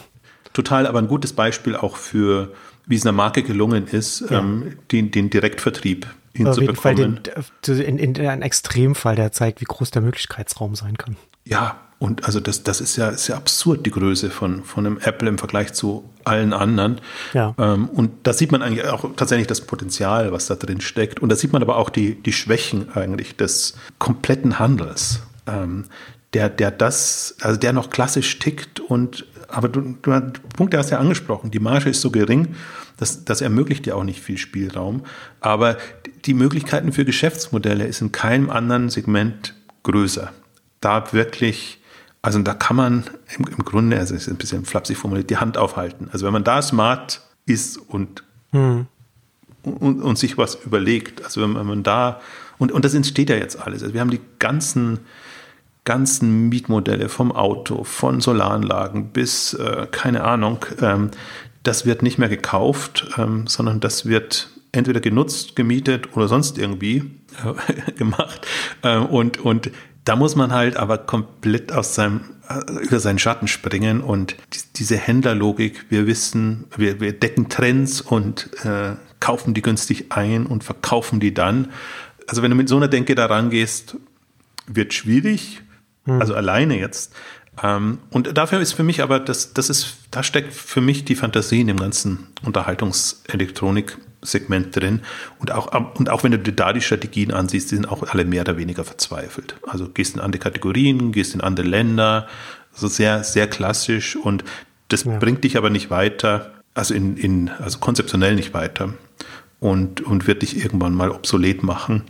Total, aber ein gutes Beispiel auch für wie es einer Marke gelungen ist, ja. ähm, den, den Direktvertrieb. Auf jeden Fall den, in, in, ein Extremfall, der zeigt, wie groß der Möglichkeitsraum sein kann. Ja, und also das, das ist ja, ist ja absurd, die Größe von, von einem Apple im Vergleich zu allen anderen. Ja. Ähm, und da sieht man eigentlich auch tatsächlich das Potenzial, was da drin steckt. Und da sieht man aber auch die, die Schwächen eigentlich des kompletten Handels. Ähm, der, der das, also der noch klassisch tickt und aber du, du, der Punkt, der hast ja angesprochen, die Marge ist so gering, das, das ermöglicht dir auch nicht viel Spielraum. Aber die Möglichkeiten für Geschäftsmodelle ist in keinem anderen Segment größer. Da wirklich, also da kann man im, im Grunde, also ist ein bisschen flapsig formuliert, die Hand aufhalten. Also wenn man da smart ist und, hm. und, und, sich was überlegt, also wenn man, wenn man da, und, und das entsteht ja jetzt alles. Also wir haben die ganzen ganzen Mietmodelle vom Auto, von Solaranlagen bis, äh, keine Ahnung, ähm, das wird nicht mehr gekauft, ähm, sondern das wird entweder genutzt, gemietet oder sonst irgendwie äh, gemacht. Ähm, und, und da muss man halt aber komplett aus seinem, äh, über seinen Schatten springen und die, diese Händlerlogik, wir wissen, wir, wir decken Trends und äh, kaufen die günstig ein und verkaufen die dann. Also wenn du mit so einer Denke da rangehst, wird schwierig, hm. Also alleine jetzt. Ähm, und dafür ist für mich aber, das, das ist, da steckt für mich die Fantasie in dem ganzen Unterhaltungselektronik-Segment drin. Und auch, und auch wenn du dir da die Strategien ansiehst, die sind auch alle mehr oder weniger verzweifelt. Also gehst in andere Kategorien, gehst in andere Länder, also sehr, sehr klassisch und das ja. bringt dich aber nicht weiter, also in, in, also konzeptionell nicht weiter und, und wird dich irgendwann mal obsolet machen.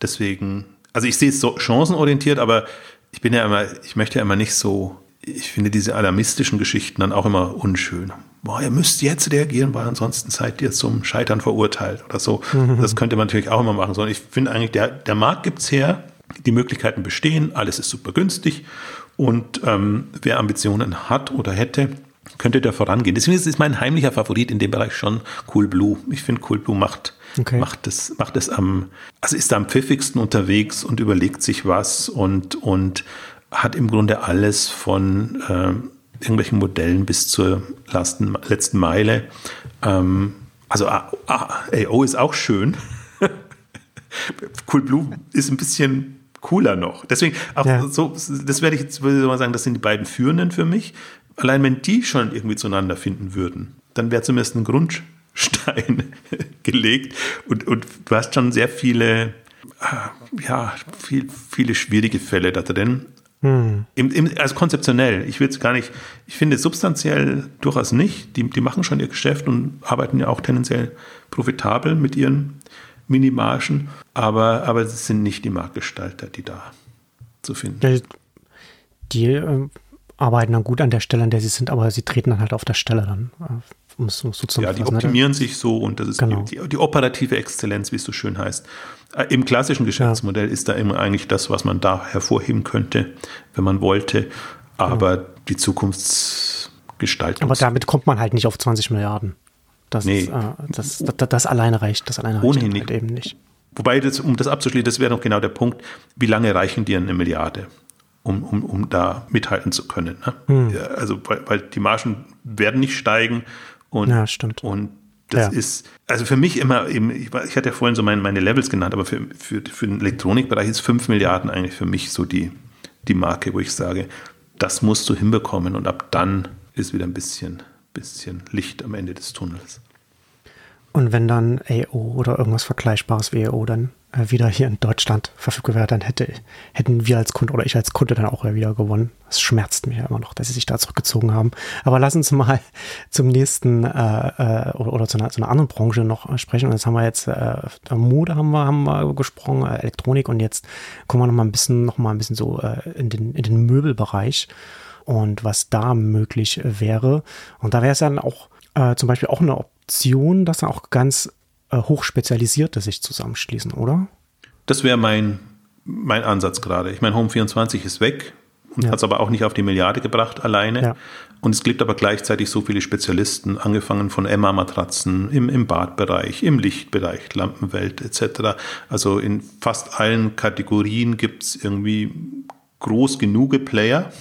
Deswegen, also ich sehe es so chancenorientiert, aber ich bin ja immer, ich möchte ja immer nicht so, ich finde diese alarmistischen Geschichten dann auch immer unschön. Boah, ihr müsst jetzt reagieren, weil ansonsten seid ihr zum Scheitern verurteilt oder so. Mhm. Das könnte man natürlich auch immer machen. Sondern ich finde eigentlich, der, der Markt gibt's her, die Möglichkeiten bestehen, alles ist super günstig und ähm, wer Ambitionen hat oder hätte, könnte da vorangehen. Deswegen ist es mein heimlicher Favorit in dem Bereich schon Cool Blue. Ich finde, Cool Blue macht, okay. macht es, macht es am, also ist am pfiffigsten unterwegs und überlegt sich was und, und hat im Grunde alles von äh, irgendwelchen Modellen bis zur letzten, letzten Meile. Ähm, also AO ist auch schön. cool Blue ist ein bisschen cooler noch. Deswegen, auch ja. so, das werde ich jetzt würde ich mal sagen, das sind die beiden führenden für mich. Allein wenn die schon irgendwie zueinander finden würden, dann wäre zumindest ein Grundstein gelegt. Und, und du hast schon sehr viele, äh, ja, viel, viele schwierige Fälle da drin. Hm. Im, im, also konzeptionell, ich will es gar nicht, ich finde substanziell durchaus nicht. Die, die machen schon ihr Geschäft und arbeiten ja auch tendenziell profitabel mit ihren Minimargen, aber, aber es sind nicht die Marktgestalter, die da zu finden. Die, die äh, arbeiten dann gut an der Stelle, an der sie sind, aber sie treten dann halt auf der Stelle dann. Äh, um es so zu Ja, die optimieren sich so und das ist genau. die, die, operative Exzellenz, wie es so schön heißt. Äh, Im klassischen Geschäftsmodell ja. ist da immer eigentlich das, was man da hervorheben könnte, wenn man wollte. Aber ja. die Zukunftsgestaltung. Aber damit kommt man halt nicht auf 20 Milliarden. Das, nee. äh, das, das, das, alleine reicht, das alleine Ohnehin reicht halt eben nicht. wobei, das, um das abzuschließen, das wäre noch genau der Punkt, wie lange reichen dir eine Milliarde? Um, um, um da mithalten zu können. Ne? Hm. Also, weil, weil die Margen werden nicht steigen und, ja, stimmt. und das ja. ist, also für mich immer eben, ich, ich hatte ja vorhin so meine, meine Levels genannt, aber für, für, für den Elektronikbereich ist 5 Milliarden eigentlich für mich so die, die Marke, wo ich sage, das musst du hinbekommen und ab dann ist wieder ein bisschen, bisschen Licht am Ende des Tunnels. Und wenn dann AO oder irgendwas Vergleichbares wie AO dann wieder hier in Deutschland verfügbar wäre, dann hätte, hätten wir als Kunde oder ich als Kunde dann auch wieder gewonnen. Es schmerzt mich ja immer noch, dass sie sich da zurückgezogen haben. Aber lass uns mal zum nächsten äh, äh, oder, oder zu, einer, zu, einer, anderen Branche noch sprechen. Und jetzt haben wir jetzt äh, Mode haben wir, haben wir gesprochen, äh, Elektronik und jetzt kommen wir noch mal ein bisschen, noch mal ein bisschen so äh, in, den, in den Möbelbereich und was da möglich wäre. Und da wäre es dann auch äh, zum Beispiel auch eine Option, dass dann auch ganz äh, hochspezialisierte sich zusammenschließen, oder? Das wäre mein, mein Ansatz gerade. Ich meine, Home 24 ist weg und ja. hat es aber auch nicht auf die Milliarde gebracht alleine. Ja. Und es gibt aber gleichzeitig so viele Spezialisten, angefangen von Emma-Matratzen im, im Badbereich, im Lichtbereich, Lampenwelt etc. Also in fast allen Kategorien gibt es irgendwie groß genug Player,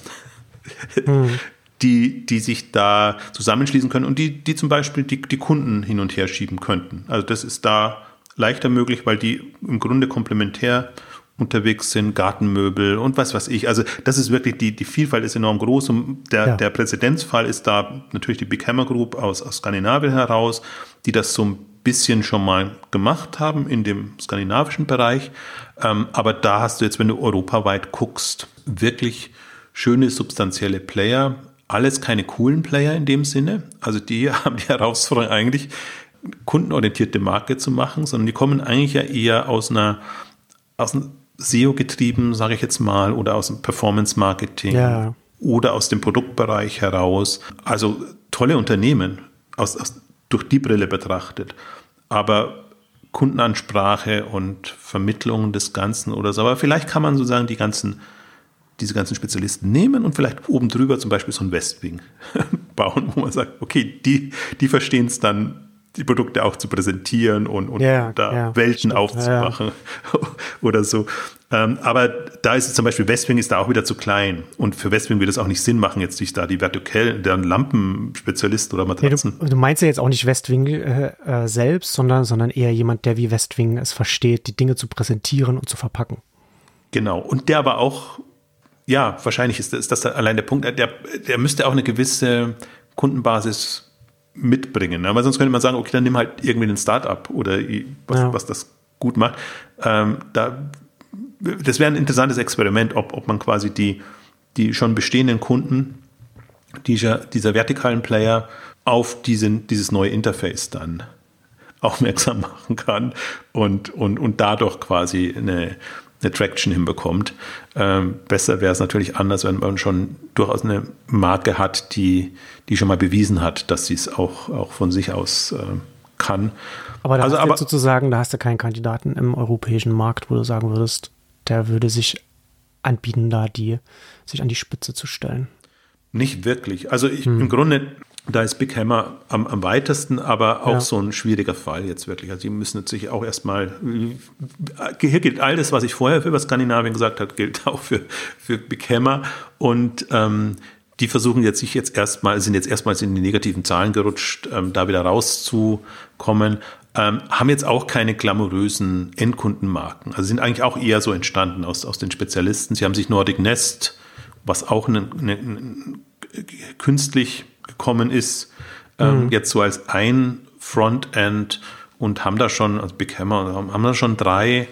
mhm die, die sich da zusammenschließen können und die, die zum Beispiel die, die Kunden hin und her schieben könnten. Also das ist da leichter möglich, weil die im Grunde komplementär unterwegs sind, Gartenmöbel und was weiß ich. Also das ist wirklich, die, die Vielfalt ist enorm groß und der, ja. der Präzedenzfall ist da natürlich die Big Hammer Group aus, aus Skandinavien heraus, die das so ein bisschen schon mal gemacht haben in dem skandinavischen Bereich. Ähm, aber da hast du jetzt, wenn du europaweit guckst, wirklich schöne substanzielle Player, alles keine coolen Player in dem Sinne. Also die haben die Herausforderung eigentlich, kundenorientierte Marke zu machen, sondern die kommen eigentlich ja eher aus einer, aus einem SEO getrieben, sage ich jetzt mal, oder aus dem Performance Marketing ja. oder aus dem Produktbereich heraus. Also tolle Unternehmen aus, aus, durch die Brille betrachtet. Aber Kundenansprache und Vermittlung des Ganzen oder so. Aber vielleicht kann man sozusagen die ganzen diese ganzen Spezialisten nehmen und vielleicht oben drüber zum Beispiel so ein Westwing bauen, wo man sagt, okay, die, die verstehen es dann, die Produkte auch zu präsentieren und, und ja, da ja, Welten stimmt, aufzumachen ja. oder so. Ähm, aber da ist es zum Beispiel, Westwing ist da auch wieder zu klein. Und für Westwing wird es auch nicht Sinn machen, jetzt sich da die vertikellen, deren Lampenspezialist oder Matratzen. Nee, du, du, meinst ja jetzt auch nicht Westwing äh, äh, selbst, sondern, sondern eher jemand, der wie Westwing es versteht, die Dinge zu präsentieren und zu verpacken. Genau. Und der aber auch ja, wahrscheinlich ist das, ist das allein der Punkt. Der, der müsste auch eine gewisse Kundenbasis mitbringen. Aber sonst könnte man sagen, okay, dann nimm halt irgendwie ein Startup oder was, ja. was das gut macht. Ähm, da, das wäre ein interessantes Experiment, ob, ob man quasi die, die schon bestehenden Kunden dieser, dieser vertikalen Player auf diesen, dieses neue Interface dann aufmerksam machen kann und, und, und dadurch quasi eine, eine Traction hinbekommt. Ähm, besser wäre es natürlich anders, wenn man schon durchaus eine Marke hat, die, die schon mal bewiesen hat, dass sie es auch, auch von sich aus äh, kann. Aber da also, hast du aber, sozusagen, da hast du keinen Kandidaten im europäischen Markt, wo du sagen würdest, der würde sich anbieten, da die, sich an die Spitze zu stellen. Nicht wirklich. Also ich, hm. im Grunde da ist Big Hammer am, am weitesten, aber auch ja. so ein schwieriger Fall jetzt wirklich. Also die müssen natürlich auch erstmal, hier gilt alles, was ich vorher über Skandinavien gesagt habe, gilt auch für, für Big Hammer. Und ähm, die versuchen jetzt sich jetzt erstmal, sind jetzt erstmals in die negativen Zahlen gerutscht, ähm, da wieder rauszukommen. Ähm, haben jetzt auch keine glamourösen Endkundenmarken. Also sind eigentlich auch eher so entstanden aus, aus den Spezialisten. Sie haben sich Nordic Nest, was auch eine, eine, eine künstlich gekommen ist, ähm, mhm. jetzt so als ein Frontend und haben da schon, also Big Hammer, haben da schon drei,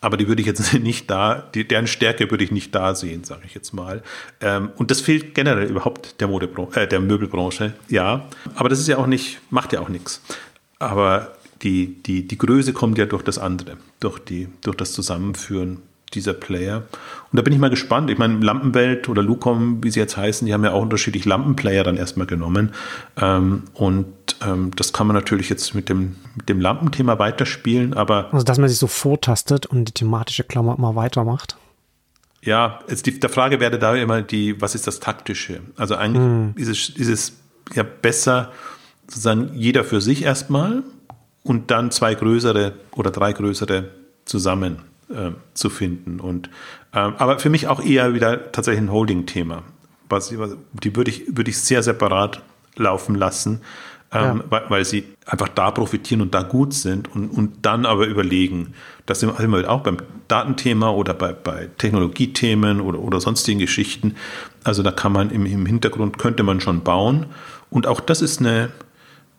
aber die würde ich jetzt nicht da, die, deren Stärke würde ich nicht da sehen, sage ich jetzt mal. Ähm, und das fehlt generell überhaupt der Modebranche, äh, der Möbelbranche, ja. Aber das ist ja auch nicht, macht ja auch nichts. Aber die, die, die Größe kommt ja durch das andere, durch, die, durch das Zusammenführen dieser Player. Und da bin ich mal gespannt. Ich meine, Lampenwelt oder Lucom, wie sie jetzt heißen, die haben ja auch unterschiedlich Lampenplayer dann erstmal genommen. Ähm, und ähm, das kann man natürlich jetzt mit dem, mit dem Lampenthema weiterspielen, aber. Also, dass man sich so vortastet und die thematische Klammer immer weitermacht. Ja, jetzt die, der Frage wäre da immer die, was ist das Taktische? Also eigentlich hm. ist, es, ist es ja besser, sozusagen jeder für sich erstmal und dann zwei größere oder drei größere zusammen äh, zu finden. Und, ähm, aber für mich auch eher wieder tatsächlich ein Holding-Thema. Was, die würde ich, würde ich sehr separat laufen lassen, ähm, ja. weil, weil, sie einfach da profitieren und da gut sind und, und dann aber überlegen. Das sind wir auch beim Datenthema oder bei, bei Technologiethemen oder, oder sonstigen Geschichten. Also da kann man im, im Hintergrund, könnte man schon bauen. Und auch das ist eine,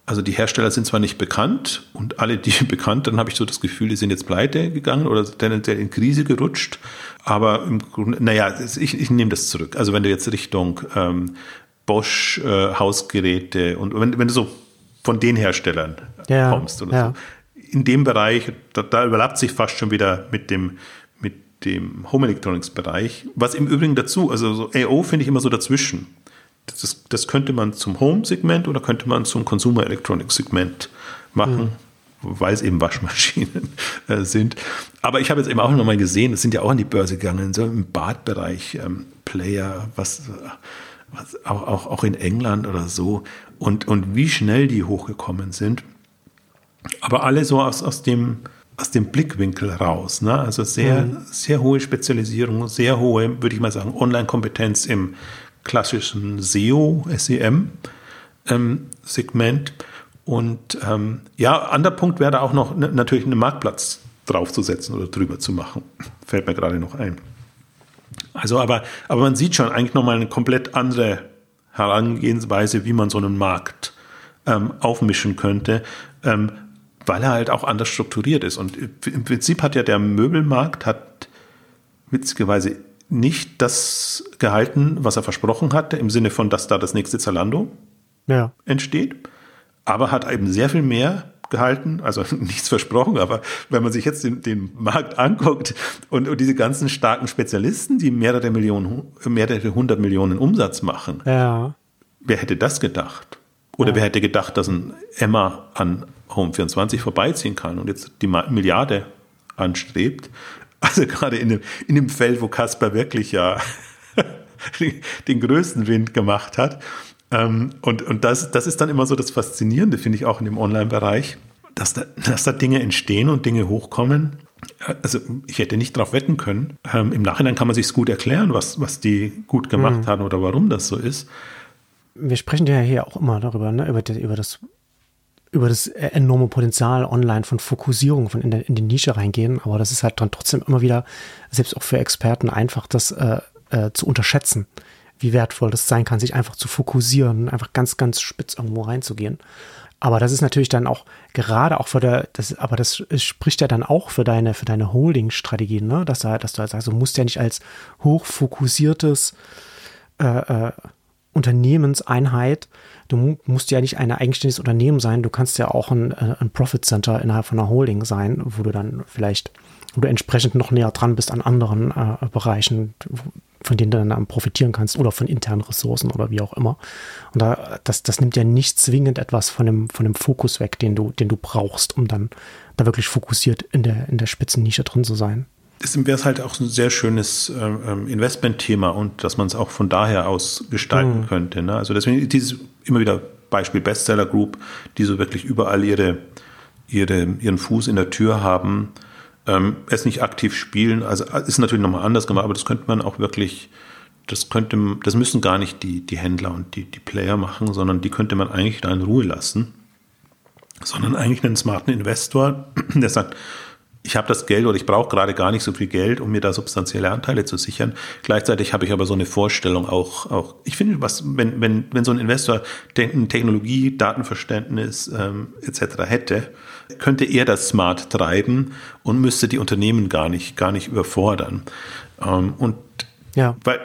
also die Hersteller sind zwar nicht bekannt und alle, die bekannt, dann habe ich so das Gefühl, die sind jetzt pleite gegangen oder tendenziell in Krise gerutscht. Aber im Grunde, naja, ich, ich nehme das zurück. Also wenn du jetzt Richtung ähm, Bosch äh, Hausgeräte und wenn, wenn du so von den Herstellern ja, kommst oder ja. so, in dem Bereich, da, da überlappt sich fast schon wieder mit dem, mit dem Home Electronics Bereich. Was im Übrigen dazu, also so AO finde ich immer so dazwischen das, das könnte man zum Home-Segment oder könnte man zum Consumer Electronics-Segment machen. Mhm weil es eben Waschmaschinen äh, sind. Aber ich habe jetzt eben auch nochmal gesehen, es sind ja auch an die Börse gegangen, so im Badbereich ähm, Player, was, was auch, auch, auch in England oder so und, und wie schnell die hochgekommen sind. Aber alle so aus, aus, dem, aus dem Blickwinkel raus. Ne? Also sehr, mhm. sehr hohe Spezialisierung, sehr hohe, würde ich mal sagen, Online-Kompetenz im klassischen SEO, SEM-Segment. Ähm, und ähm, ja, anderer Punkt wäre da auch noch natürlich einen Marktplatz draufzusetzen oder drüber zu machen. Fällt mir gerade noch ein. Also, aber, aber man sieht schon eigentlich nochmal eine komplett andere Herangehensweise, wie man so einen Markt ähm, aufmischen könnte, ähm, weil er halt auch anders strukturiert ist. Und im Prinzip hat ja der Möbelmarkt hat witzigerweise nicht das gehalten, was er versprochen hatte, im Sinne von, dass da das nächste Zalando ja. entsteht, aber hat eben sehr viel mehr gehalten, also nichts versprochen, aber wenn man sich jetzt den, den Markt anguckt und, und, diese ganzen starken Spezialisten, die mehrere Millionen, mehrere hundert Millionen Umsatz machen, ja. wer hätte das gedacht? Oder ja. wer hätte gedacht, dass ein Emma an Home 24 vorbeiziehen kann und jetzt die Milliarde anstrebt? Also gerade in dem, in dem Feld, wo Kasper wirklich ja den größten Wind gemacht hat. Ähm, und und das, das ist dann immer so das Faszinierende, finde ich auch in dem Online-Bereich, dass da, dass da Dinge entstehen und Dinge hochkommen. Also ich hätte nicht darauf wetten können. Ähm, Im Nachhinein kann man sich gut erklären, was, was die gut gemacht mhm. haben oder warum das so ist. Wir sprechen ja hier auch immer darüber, ne? über, die, über das über das enorme Potenzial online von Fokussierung, von in, der, in die Nische reingehen. Aber das ist halt dann trotzdem immer wieder, selbst auch für Experten, einfach das äh, äh, zu unterschätzen, wie wertvoll das sein kann, sich einfach zu fokussieren, einfach ganz, ganz spitz irgendwo reinzugehen. Aber das ist natürlich dann auch gerade auch für der, das, aber das spricht ja dann auch für deine, für deine Holding-Strategie, ne? Dass du, dass du halt sagst, du musst ja nicht als hochfokussiertes äh, äh, Unternehmenseinheit. Du musst ja nicht ein eigenständiges Unternehmen sein, du kannst ja auch ein, äh, ein Profit Center innerhalb von einer Holding sein, wo du dann vielleicht, wo du entsprechend noch näher dran bist an anderen äh, Bereichen, von denen du dann profitieren kannst oder von internen Ressourcen oder wie auch immer. Und da, das, das nimmt ja nicht zwingend etwas von dem, von dem Fokus weg, den du, den du brauchst, um dann da wirklich fokussiert in der, in der Spitzennische drin zu sein deswegen wäre es halt auch ein sehr schönes ähm, ähm, Investmentthema und dass man es auch von daher aus gestalten mhm. könnte. Ne? Also deswegen dieses immer wieder Beispiel Bestseller Group, die so wirklich überall ihre, ihre, ihren Fuß in der Tür haben, ähm, es nicht aktiv spielen. Also äh, ist natürlich nochmal anders gemacht, aber das könnte man auch wirklich, das könnte, das müssen gar nicht die, die Händler und die, die Player machen, sondern die könnte man eigentlich da in Ruhe lassen. Sondern eigentlich einen smarten Investor, der sagt, ich habe das Geld oder ich brauche gerade gar nicht so viel Geld, um mir da substanzielle Anteile zu sichern. Gleichzeitig habe ich aber so eine Vorstellung auch, auch ich finde, was, wenn, wenn, wenn so ein Investor Technologie, Datenverständnis ähm, etc. hätte, könnte er das smart treiben und müsste die Unternehmen gar nicht, gar nicht überfordern. Ähm, und ja. weil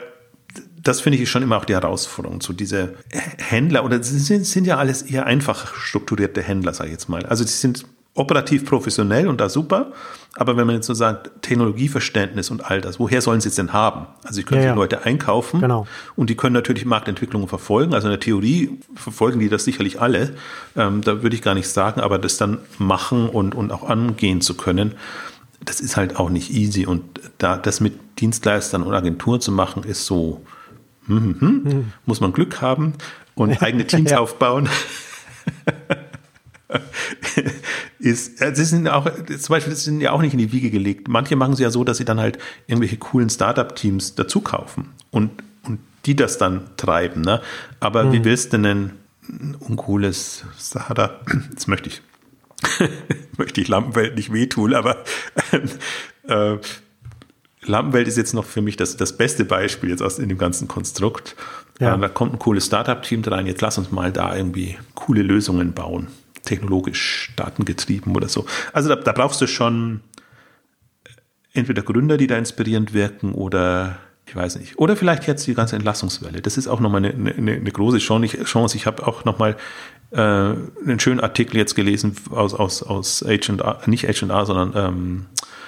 das finde ich schon immer auch die Herausforderung. So diese Händler, oder sind, sind ja alles eher einfach strukturierte Händler, sage ich jetzt mal. Also die sind operativ professionell und da super. Aber wenn man jetzt so sagt, Technologieverständnis und all das, woher sollen sie es denn haben? Also sie können ja, ja. Leute einkaufen genau. und die können natürlich Marktentwicklungen verfolgen. Also in der Theorie verfolgen die das sicherlich alle. Ähm, da würde ich gar nicht sagen, aber das dann machen und, und auch angehen zu können, das ist halt auch nicht easy. Und da das mit Dienstleistern und Agenturen zu machen, ist so, hm, hm, hm, hm. muss man Glück haben und eigene Teams aufbauen. ist, äh, das sind auch, zum Beispiel, das sind ja auch nicht in die Wiege gelegt. Manche machen es ja so, dass sie dann halt irgendwelche coolen Startup-Teams dazu kaufen und, und die das dann treiben. Ne? Aber hm. wie willst du denn ein uncooles Startup, jetzt möchte ich, möchte ich Lampenwelt nicht wehtun, aber äh, Lampenwelt ist jetzt noch für mich das, das beste Beispiel jetzt aus in dem ganzen Konstrukt. Ja. Äh, da kommt ein cooles Startup-Team rein, jetzt lass uns mal da irgendwie coole Lösungen bauen technologisch datengetrieben oder so. Also da, da brauchst du schon entweder Gründer, die da inspirierend wirken oder ich weiß nicht. Oder vielleicht jetzt die ganze Entlassungswelle. Das ist auch nochmal eine, eine, eine große Chance. Ich habe auch nochmal äh, einen schönen Artikel jetzt gelesen aus, aus, aus H&R, nicht H&R, sondern ähm,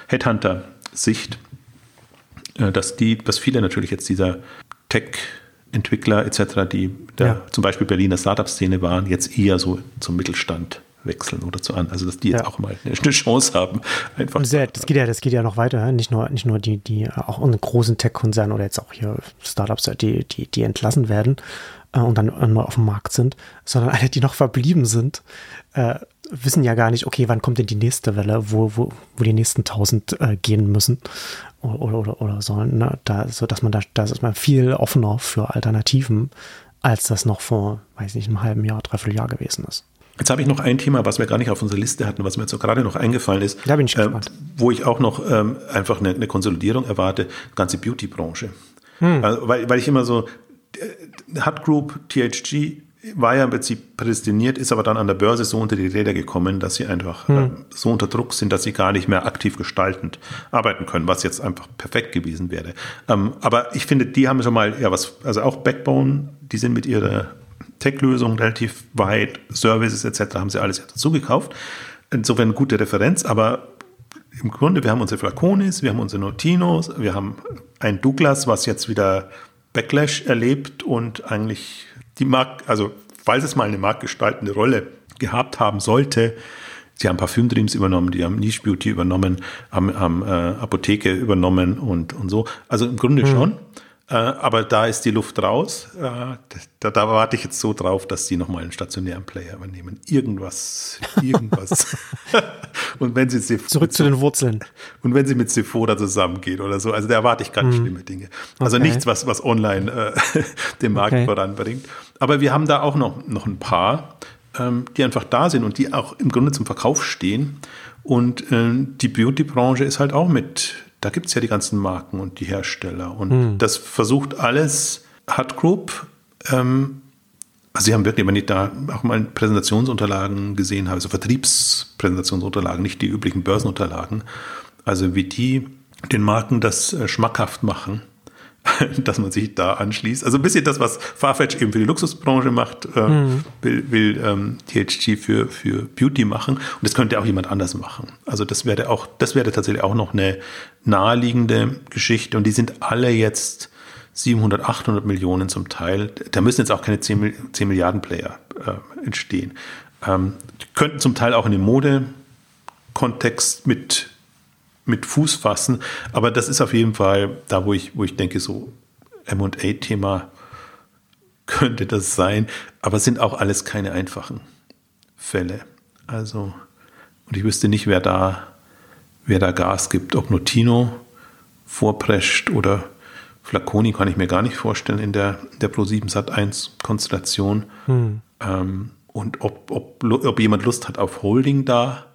Headhunter-Sicht, äh, dass die, dass viele natürlich jetzt dieser Tech- Entwickler etc., die da ja. zum Beispiel Berliner Startup-Szene waren, jetzt eher so zum Mittelstand wechseln oder zu an. Also dass die jetzt ja. auch mal eine, Chance haben. Einfach. Sehr, das geht ja, das geht ja noch weiter. Nicht nur, nicht nur die, die auch in großen Tech-Konzernen oder jetzt auch hier Startups, die, die, die entlassen werden äh, und dann neu auf dem Markt sind, sondern alle, die noch verblieben sind, äh, wissen ja gar nicht, okay, wann kommt denn die nächste Welle, wo, wo, wo die nächsten tausend äh, gehen müssen oder, oder, oder sollen. Ne? Da, so dass man da, da ist man viel offener für Alternativen, als das noch vor, weiß nicht, einem halben Jahr, dreiviertel Jahr gewesen ist. Jetzt habe ich noch ein Thema, was wir gar nicht auf unserer Liste hatten, was mir jetzt so gerade noch eingefallen ist. Da bin ich äh, Wo ich auch noch ähm, einfach eine, eine, Konsolidierung erwarte, ganze Beauty-Branche. Hm. Also, weil, weil ich immer so, äh, Hut Group, THG, war ja im Prinzip prädestiniert, ist aber dann an der Börse so unter die Räder gekommen, dass sie einfach hm. äh, so unter Druck sind, dass sie gar nicht mehr aktiv gestaltend arbeiten können, was jetzt einfach perfekt gewesen wäre. Ähm, aber ich finde, die haben schon mal ja was, also auch Backbone, die sind mit ihrer Tech-Lösung relativ weit, Services etc. haben sie alles dazu gekauft. Insofern gute Referenz, aber im Grunde, wir haben unsere Flaconis, wir haben unsere Notinos, wir haben ein Douglas, was jetzt wieder Backlash erlebt und eigentlich die Markt, also falls es mal eine marktgestaltende Rolle gehabt haben sollte, sie haben Parfümdreams übernommen, die haben Niche Beauty übernommen, haben, haben äh, Apotheke übernommen und, und so. Also im Grunde mhm. schon. Äh, aber da ist die Luft raus. Äh, da, da warte ich jetzt so drauf, dass die nochmal einen stationären Player übernehmen. Irgendwas, irgendwas. und wenn sie zurück zu den Wurzeln. Und wenn sie mit Sephora zusammengeht oder so, also da erwarte ich ganz hm. schlimme Dinge. Also okay. nichts, was was online äh, den Markt okay. voranbringt. Aber wir haben da auch noch noch ein paar, ähm, die einfach da sind und die auch im Grunde zum Verkauf stehen. Und äh, die Beauty-Branche ist halt auch mit da gibt es ja die ganzen Marken und die Hersteller. Und hm. das versucht alles Hut Group. Ähm, also sie haben wirklich, wenn ich da auch mal Präsentationsunterlagen gesehen habe, so Vertriebspräsentationsunterlagen, nicht die üblichen Börsenunterlagen, also wie die den Marken das äh, schmackhaft machen, dass man sich da anschließt. Also ein bisschen das, was Farfetch eben für die Luxusbranche macht, äh, mhm. will, will ähm, THG für, für Beauty machen. Und das könnte auch jemand anders machen. Also das wäre auch, das wäre tatsächlich auch noch eine naheliegende Geschichte. Und die sind alle jetzt 700, 800 Millionen zum Teil. Da müssen jetzt auch keine 10, 10 Milliarden Player äh, entstehen. Ähm, die könnten zum Teil auch in den Mode-Kontext mit mit Fuß fassen. Aber das ist auf jeden Fall da, wo ich, wo ich denke, so MA-Thema könnte das sein. Aber es sind auch alles keine einfachen Fälle. Also, und ich wüsste nicht, wer da, wer da Gas gibt. Ob Notino vorprescht oder Flaconi kann ich mir gar nicht vorstellen in der, der Pro7 Sat 1 Konstellation. Hm. Ähm, und ob, ob, ob jemand Lust hat auf Holding da.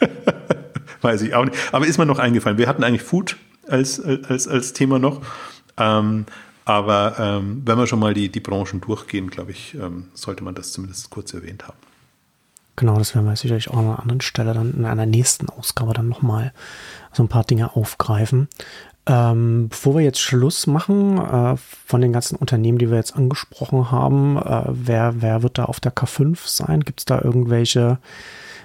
Weiß ich auch nicht. Aber ist mir noch eingefallen. Wir hatten eigentlich Food als, als, als Thema noch. Ähm, aber ähm, wenn wir schon mal die, die Branchen durchgehen, glaube ich, ähm, sollte man das zumindest kurz erwähnt haben. Genau, das werden wir sicherlich auch an einer anderen Stelle dann in einer nächsten Ausgabe dann nochmal so ein paar Dinge aufgreifen. Ähm, bevor wir jetzt Schluss machen, äh, von den ganzen Unternehmen, die wir jetzt angesprochen haben, äh, wer, wer wird da auf der K5 sein? Gibt es da irgendwelche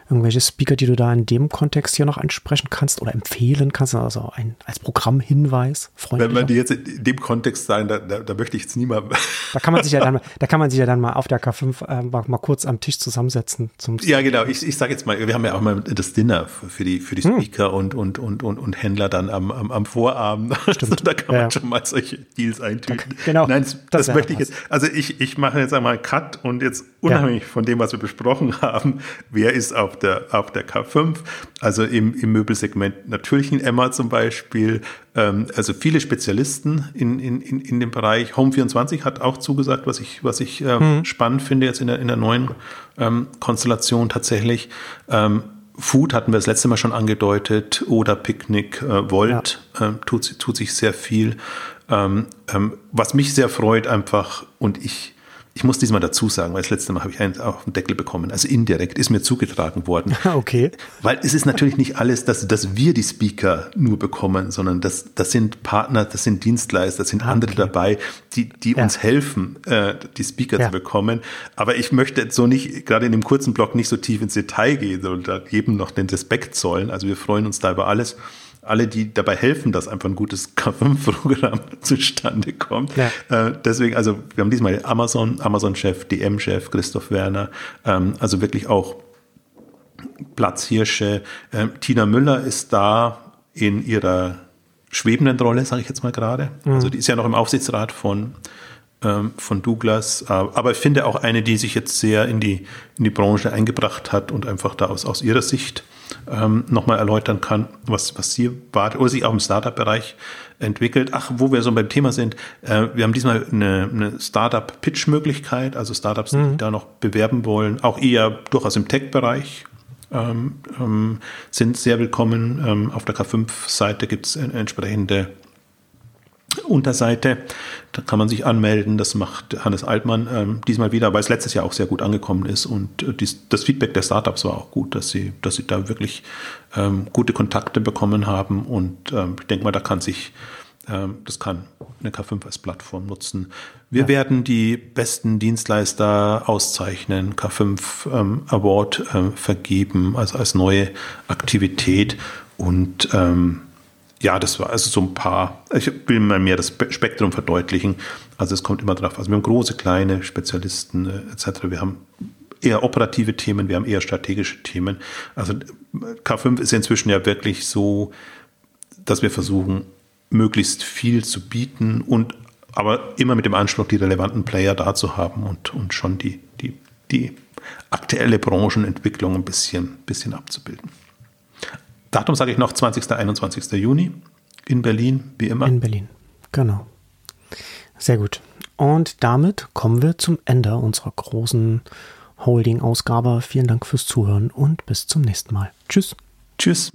irgendwelche Speaker, die du da in dem Kontext hier noch ansprechen kannst oder empfehlen kannst, also ein, als Programmhinweis? Wenn man die jetzt in dem Kontext sein, da, da, da möchte ich jetzt niemand. Da kann man sich ja dann, da kann man sich ja dann mal auf der K5 äh, mal, mal, kurz am Tisch zusammensetzen. Zum ja, genau. Ich, ich sage jetzt mal, wir haben ja auch mal das Dinner für die, für die hm. Speaker hm. und, und, und, und, und Händler dann am, am, am Vorabend. Stimmt. da kann man ja. schon mal solche Deals eintüten. Genau. Nein, das, das möchte ich jetzt. Also ich, ich mache jetzt einmal einen Cut und jetzt unabhängig ja. von dem, was wir besprochen haben, wer ist auf der, auf der K5. Also im, im Möbelsegment natürlich ein Emma zum Beispiel. Ähm, also viele Spezialisten in, in, in, in dem Bereich. Home24 hat auch zugesagt, was ich, was ich ähm, mhm. spannend finde jetzt in der, in der neuen ähm, Konstellation tatsächlich. Ähm, Food hatten wir das letzte Mal schon angedeutet oder Picknick, äh, Volt ja. äh, tut, tut sich sehr viel. Ähm, ähm, was mich sehr freut einfach und ich ich muss diesmal dazu sagen, weil das letzte Mal habe ich einen auf den Deckel bekommen. Also indirekt ist mir zugetragen worden. Okay. Weil es ist natürlich nicht alles, dass, dass wir die Speaker nur bekommen, sondern das, das sind Partner, das sind Dienstleister, das sind ah, andere dabei, die, die ja. uns helfen, äh, die Speaker ja. zu bekommen. Aber ich möchte jetzt so nicht, gerade in dem kurzen Blog, nicht so tief ins Detail gehen und jedem noch den Respekt zollen. Also wir freuen uns da über alles alle, die dabei helfen, dass einfach ein gutes K5-Programm zustande kommt. Ja. Äh, deswegen, also wir haben diesmal Amazon, Amazon-Chef, DM-Chef, Christoph Werner, ähm, also wirklich auch Platzhirsche. Ähm, Tina Müller ist da in ihrer schwebenden Rolle, sage ich jetzt mal gerade. Mhm. Also die ist ja noch im Aufsichtsrat von ähm, von Douglas, äh, aber ich finde auch eine, die sich jetzt sehr in die, in die Branche eingebracht hat und einfach da aus, aus ihrer Sicht ähm, nochmal erläutern kann, was, was sie war oder sich auch im Startup-Bereich entwickelt. Ach, wo wir so beim Thema sind, äh, wir haben diesmal eine, eine Startup-Pitch-Möglichkeit, also Startups, mhm. die da noch bewerben wollen, auch eher durchaus im Tech-Bereich. Ähm, ähm, sind sehr willkommen. Ähm, auf der K5-Seite gibt es entsprechende Unterseite. Da kann man sich anmelden. Das macht Hannes Altmann ähm, diesmal wieder, weil es letztes Jahr auch sehr gut angekommen ist. Und äh, dies, das Feedback der Startups war auch gut, dass sie, dass sie da wirklich ähm, gute Kontakte bekommen haben. Und ähm, ich denke mal, da kann sich, ähm, das kann eine K5 als Plattform nutzen. Wir ja. werden die besten Dienstleister auszeichnen, K5 ähm, Award ähm, vergeben, also als neue Aktivität. Und ähm, ja, das war also so ein paar, ich will mal mehr das Spektrum verdeutlichen. Also es kommt immer drauf. Also wir haben große, kleine Spezialisten äh, etc. Wir haben eher operative Themen, wir haben eher strategische Themen. Also K5 ist inzwischen ja wirklich so, dass wir versuchen, möglichst viel zu bieten und aber immer mit dem Anspruch, die relevanten Player da zu haben und, und schon die, die, die aktuelle Branchenentwicklung ein bisschen, bisschen abzubilden. Datum sage ich noch 20. 21. Juni in Berlin, wie immer. In Berlin, genau. Sehr gut. Und damit kommen wir zum Ende unserer großen Holding-Ausgabe. Vielen Dank fürs Zuhören und bis zum nächsten Mal. Tschüss. Tschüss.